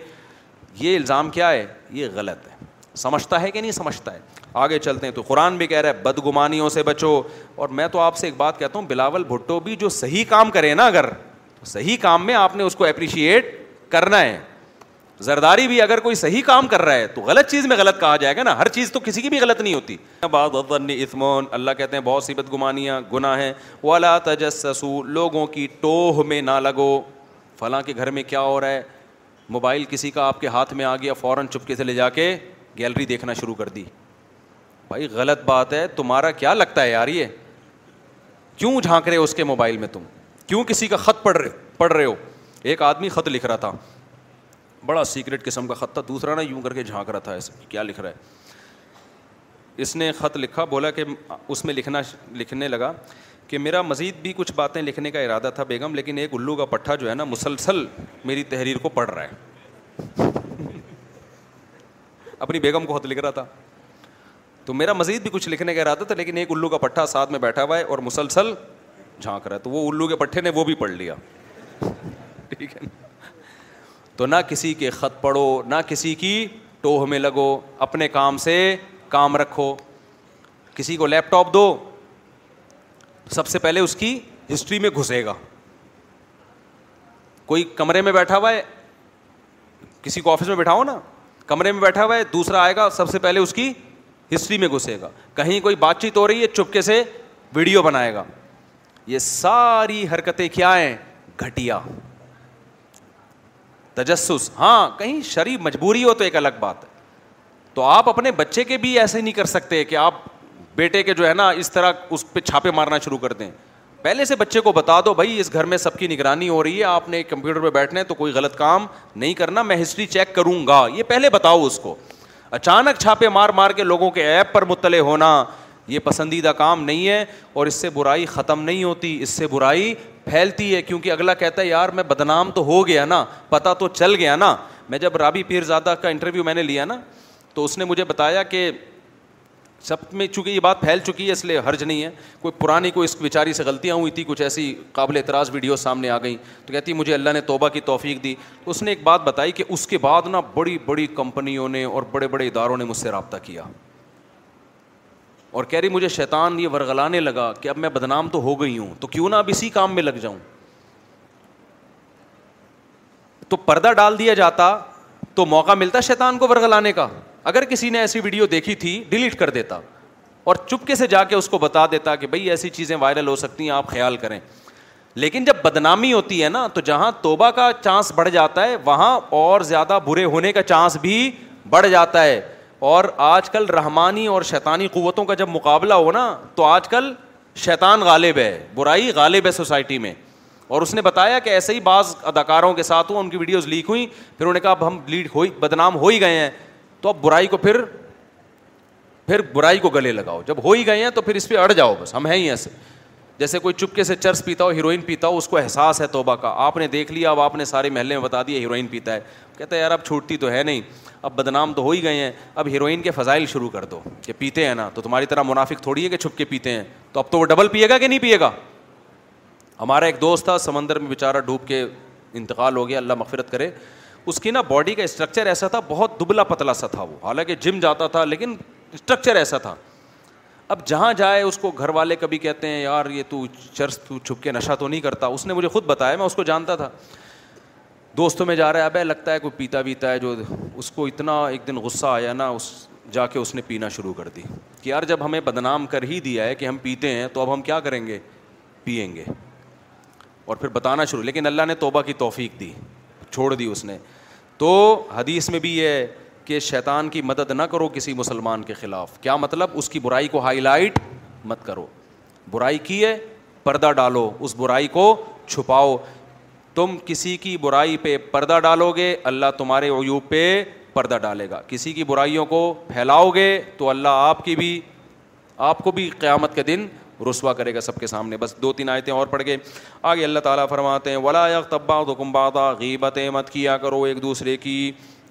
یہ الزام کیا ہے یہ غلط ہے سمجھتا ہے کہ نہیں سمجھتا ہے آگے چلتے ہیں تو قرآن بھی کہہ رہا ہے بدگمانیوں سے بچو اور میں تو آپ سے ایک بات کہتا ہوں بلاول بھٹو بھی جو صحیح کام کرے نا اگر صحیح کام میں آپ نے اس کو اپریشیٹ کرنا ہے زرداری بھی اگر کوئی صحیح کام کر رہا ہے تو غلط چیز میں غلط کہا جائے گا نا ہر چیز تو کسی کی بھی غلط نہیں ہوتی بعض اثمون اللہ کہتے ہیں بہت سی بد گمانیاں گناہ ہیں ولا تجسسو لوگوں کی ٹوہ میں نہ لگو فلاں کے گھر میں کیا ہو رہا ہے موبائل کسی کا آپ کے ہاتھ میں آ گیا فوراً چپکے سے لے جا کے گیلری دیکھنا شروع کر دی بھائی غلط بات ہے تمہارا کیا لگتا ہے یار یہ کیوں جھانک رہے ہو اس کے موبائل میں تم کیوں کسی کا خط رہے پڑھ رہے ہو ایک آدمی خط لکھ رہا تھا بڑا سیکرٹ قسم کا خط تھا دوسرا نا یوں کر کے جھانک رہا تھا اس کیا لکھ رہا ہے اس نے خط لکھا بولا کہ اس میں لکھنا لکھنے لگا کہ میرا مزید بھی کچھ باتیں لکھنے کا ارادہ تھا بیگم لیکن ایک الو کا پٹھا جو ہے نا مسلسل میری تحریر کو پڑھ رہا ہے اپنی بیگم کو خط لکھ رہا تھا تو میرا مزید بھی کچھ لکھنے کا ارادہ تھا لیکن ایک الو کا پٹھا ساتھ میں بیٹھا ہوا ہے اور مسلسل جھانک رہا ہے تو وہ الو کے پٹھے نے وہ بھی پڑھ لیا ٹھیک ہے تو نہ کسی کے خط پڑھو نہ کسی کی ٹوہ میں لگو اپنے کام سے کام رکھو کسی کو لیپ ٹاپ دو سب سے پہلے اس کی ہسٹری میں گھسے گا کوئی کمرے میں بیٹھا ہوا ہے کسی کو آفس میں بیٹھا ہو نا کمرے میں بیٹھا ہوا ہے دوسرا آئے گا سب سے پہلے اس کی ہسٹری میں گھسے گا کہیں کوئی بات چیت ہو رہی ہے چپکے سے ویڈیو بنائے گا یہ ساری حرکتیں کیا ہیں گھٹیا تجسس ہاں کہیں شرف مجبوری ہو تو ایک الگ بات ہے تو آپ اپنے بچے کے بھی ایسے نہیں کر سکتے کہ آپ بیٹے کے جو ہے نا اس طرح اس پہ چھاپے مارنا شروع کر دیں پہلے سے بچے کو بتا دو بھائی اس گھر میں سب کی نگرانی ہو رہی ہے آپ نے کمپیوٹر پہ بیٹھنا ہے تو کوئی غلط کام نہیں کرنا میں ہسٹری چیک کروں گا یہ پہلے بتاؤ اس کو اچانک چھاپے مار مار کے لوگوں کے ایپ پر مطلع ہونا یہ پسندیدہ کام نہیں ہے اور اس سے برائی ختم نہیں ہوتی اس سے برائی پھیلتی ہے کیونکہ اگلا کہتا ہے یار میں بدنام تو ہو گیا نا پتہ تو چل گیا نا میں جب رابی پیرزادہ کا انٹرویو میں نے لیا نا تو اس نے مجھے بتایا کہ سب میں چونکہ یہ بات پھیل چکی ہے اس لیے حرج نہیں ہے کوئی پرانی کوئی اس بیچاری سے غلطیاں ہوئی تھی کچھ ایسی قابل اعتراض ویڈیو سامنے آ گئیں تو کہتی مجھے اللہ نے توبہ کی توفیق دی تو اس نے ایک بات بتائی کہ اس کے بعد نا بڑی بڑی کمپنیوں نے اور بڑے بڑے اداروں نے مجھ سے رابطہ کیا اور کہہ رہی مجھے شیطان یہ ورگلانے لگا کہ اب میں بدنام تو ہو گئی ہوں تو کیوں نہ اب اسی کام میں لگ جاؤں تو پردہ ڈال دیا جاتا تو موقع ملتا شیطان کو ورگلانے کا اگر کسی نے ایسی ویڈیو دیکھی تھی ڈیلیٹ کر دیتا اور چپکے سے جا کے اس کو بتا دیتا کہ بھائی ایسی چیزیں وائرل ہو سکتی ہیں آپ خیال کریں لیکن جب بدنامی ہوتی ہے نا تو جہاں توبہ کا چانس بڑھ جاتا ہے وہاں اور زیادہ برے ہونے کا چانس بھی بڑھ جاتا ہے اور آج کل رحمانی اور شیطانی قوتوں کا جب مقابلہ ہو نا تو آج کل شیطان غالب ہے برائی غالب ہے سوسائٹی میں اور اس نے بتایا کہ ایسے ہی بعض اداکاروں کے ساتھ ان کی ویڈیوز لیک ہوئیں پھر انہوں نے کہا اب ہم لیڈ ہوئی بدنام ہو ہی گئے ہیں تو اب برائی کو پھر پھر برائی کو گلے لگاؤ جب ہو ہی گئے ہیں تو پھر اس پہ اڑ جاؤ بس ہم ہیں ہی ایسے جیسے کوئی چپکے سے چرس پیتا ہو ہیروئن پیتا ہو اس کو احساس ہے توبہ کا آپ نے دیکھ لیا اب آپ نے سارے محلے میں بتا دیا ہیروئن پیتا ہے کہتا ہے یار اب چھوٹتی تو ہے نہیں اب بدنام تو ہو ہی گئے ہیں اب ہیروئن کے فضائل شروع کر دو کہ پیتے ہیں نا تو تمہاری طرح منافق تھوڑی ہے کہ چھپ کے پیتے ہیں تو اب تو وہ ڈبل پیے گا کہ نہیں پیے گا ہمارا ایک دوست تھا سمندر میں بیچارہ ڈوب کے انتقال ہو گیا اللہ مغفرت کرے اس کی نا باڈی کا اسٹرکچر ایسا تھا بہت دبلا پتلا سا تھا وہ حالانکہ جم جاتا تھا لیکن اسٹرکچر ایسا تھا اب جہاں جائے اس کو گھر والے کبھی کہتے ہیں یار یہ تو چرس تو چھپ کے نشہ تو نہیں کرتا اس نے مجھے خود بتایا میں اس کو جانتا تھا دوستوں میں جا رہا ہے اب لگتا ہے کوئی پیتا پیتا ہے جو اس کو اتنا ایک دن غصہ آیا نا اس جا کے اس نے پینا شروع کر دی کہ یار جب ہمیں بدنام کر ہی دیا ہے کہ ہم پیتے ہیں تو اب ہم کیا کریں گے پئیں گے اور پھر بتانا شروع لیکن اللہ نے توبہ کی توفیق دی چھوڑ دی اس نے تو حدیث میں بھی یہ کہ شیطان کی مدد نہ کرو کسی مسلمان کے خلاف کیا مطلب اس کی برائی کو ہائی لائٹ مت کرو برائی کی ہے پردہ ڈالو اس برائی کو چھپاؤ تم کسی کی برائی پہ پردہ ڈالو گے اللہ تمہارے عیوب پہ پردہ ڈالے گا کسی کی برائیوں کو پھیلاؤ گے تو اللہ آپ کی بھی آپ کو بھی قیامت کے دن رسوا کرے گا سب کے سامنے بس دو تین آیتیں اور پڑھ گئے آگے اللہ تعالیٰ فرماتے ہیں تو کمبادہ غیبتیں مت کیا کرو ایک دوسرے کی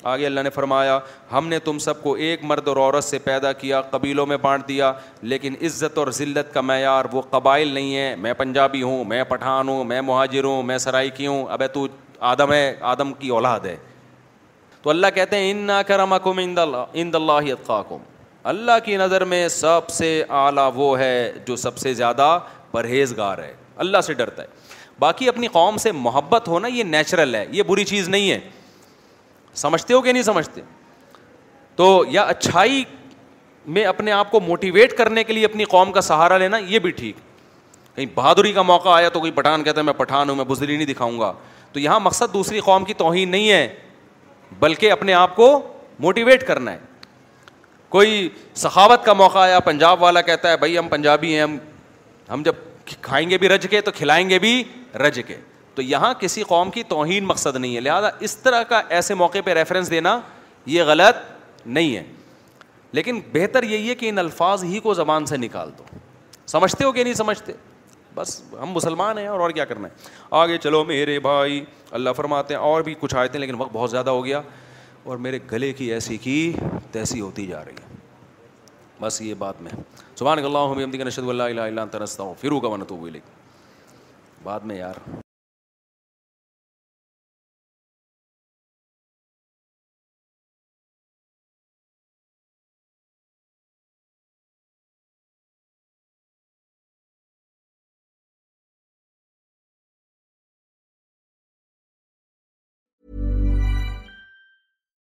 آگے اللہ نے فرمایا ہم نے تم سب کو ایک مرد اور عورت سے پیدا کیا قبیلوں میں بانٹ دیا لیکن عزت اور ذلت کا معیار وہ قبائل نہیں ہے میں پنجابی ہوں میں پٹھان ہوں میں مہاجر ہوں میں سرائکی ہوں اب تو آدم ہے آدم کی اولاد ہے تو اللہ کہتے ہیں ان نہ کرم اکم ان اللہ اللہ کی نظر میں سب سے اعلیٰ وہ ہے جو سب سے زیادہ پرہیزگار ہے اللہ سے ڈرتا ہے باقی اپنی قوم سے محبت ہونا یہ نیچرل ہے یہ بری چیز نہیں ہے سمجھتے ہو کہ نہیں سمجھتے تو یا اچھائی میں اپنے آپ کو موٹیویٹ کرنے کے لیے اپنی قوم کا سہارا لینا یہ بھی ٹھیک کہیں بہادری کا موقع آیا تو کوئی پٹھان کہتا ہے میں پٹھان ہوں میں بزری نہیں دکھاؤں گا تو یہاں مقصد دوسری قوم کی توہین نہیں ہے بلکہ اپنے آپ کو موٹیویٹ کرنا ہے کوئی سخاوت کا موقع آیا پنجاب والا کہتا ہے بھائی ہم پنجابی ہیں ہم ہم جب کھائیں گے بھی رج کے تو کھلائیں گے بھی رج کے تو یہاں کسی قوم کی توہین مقصد نہیں ہے لہٰذا اس طرح کا ایسے موقع پہ ریفرنس دینا یہ غلط نہیں ہے لیکن بہتر یہی ہے کہ ان الفاظ ہی کو زبان سے نکال دو سمجھتے ہو کہ نہیں سمجھتے بس ہم مسلمان ہیں اور اور کیا کرنا ہے آگے چلو میرے بھائی اللہ فرماتے ہیں اور بھی کچھ آئے تھے لیکن وقت بہت زیادہ ہو گیا اور میرے گلے کی ایسی کی تیسی ہوتی جا رہی ہے بس یہ بات میں سبحان اللہ نشد اللہ اللہ تنستا ہوں پھر ہوگا منتقل بعد میں یار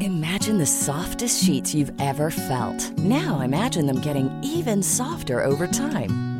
Imagine the softest sheets you've ever felt. Now imagine them getting even softer over time.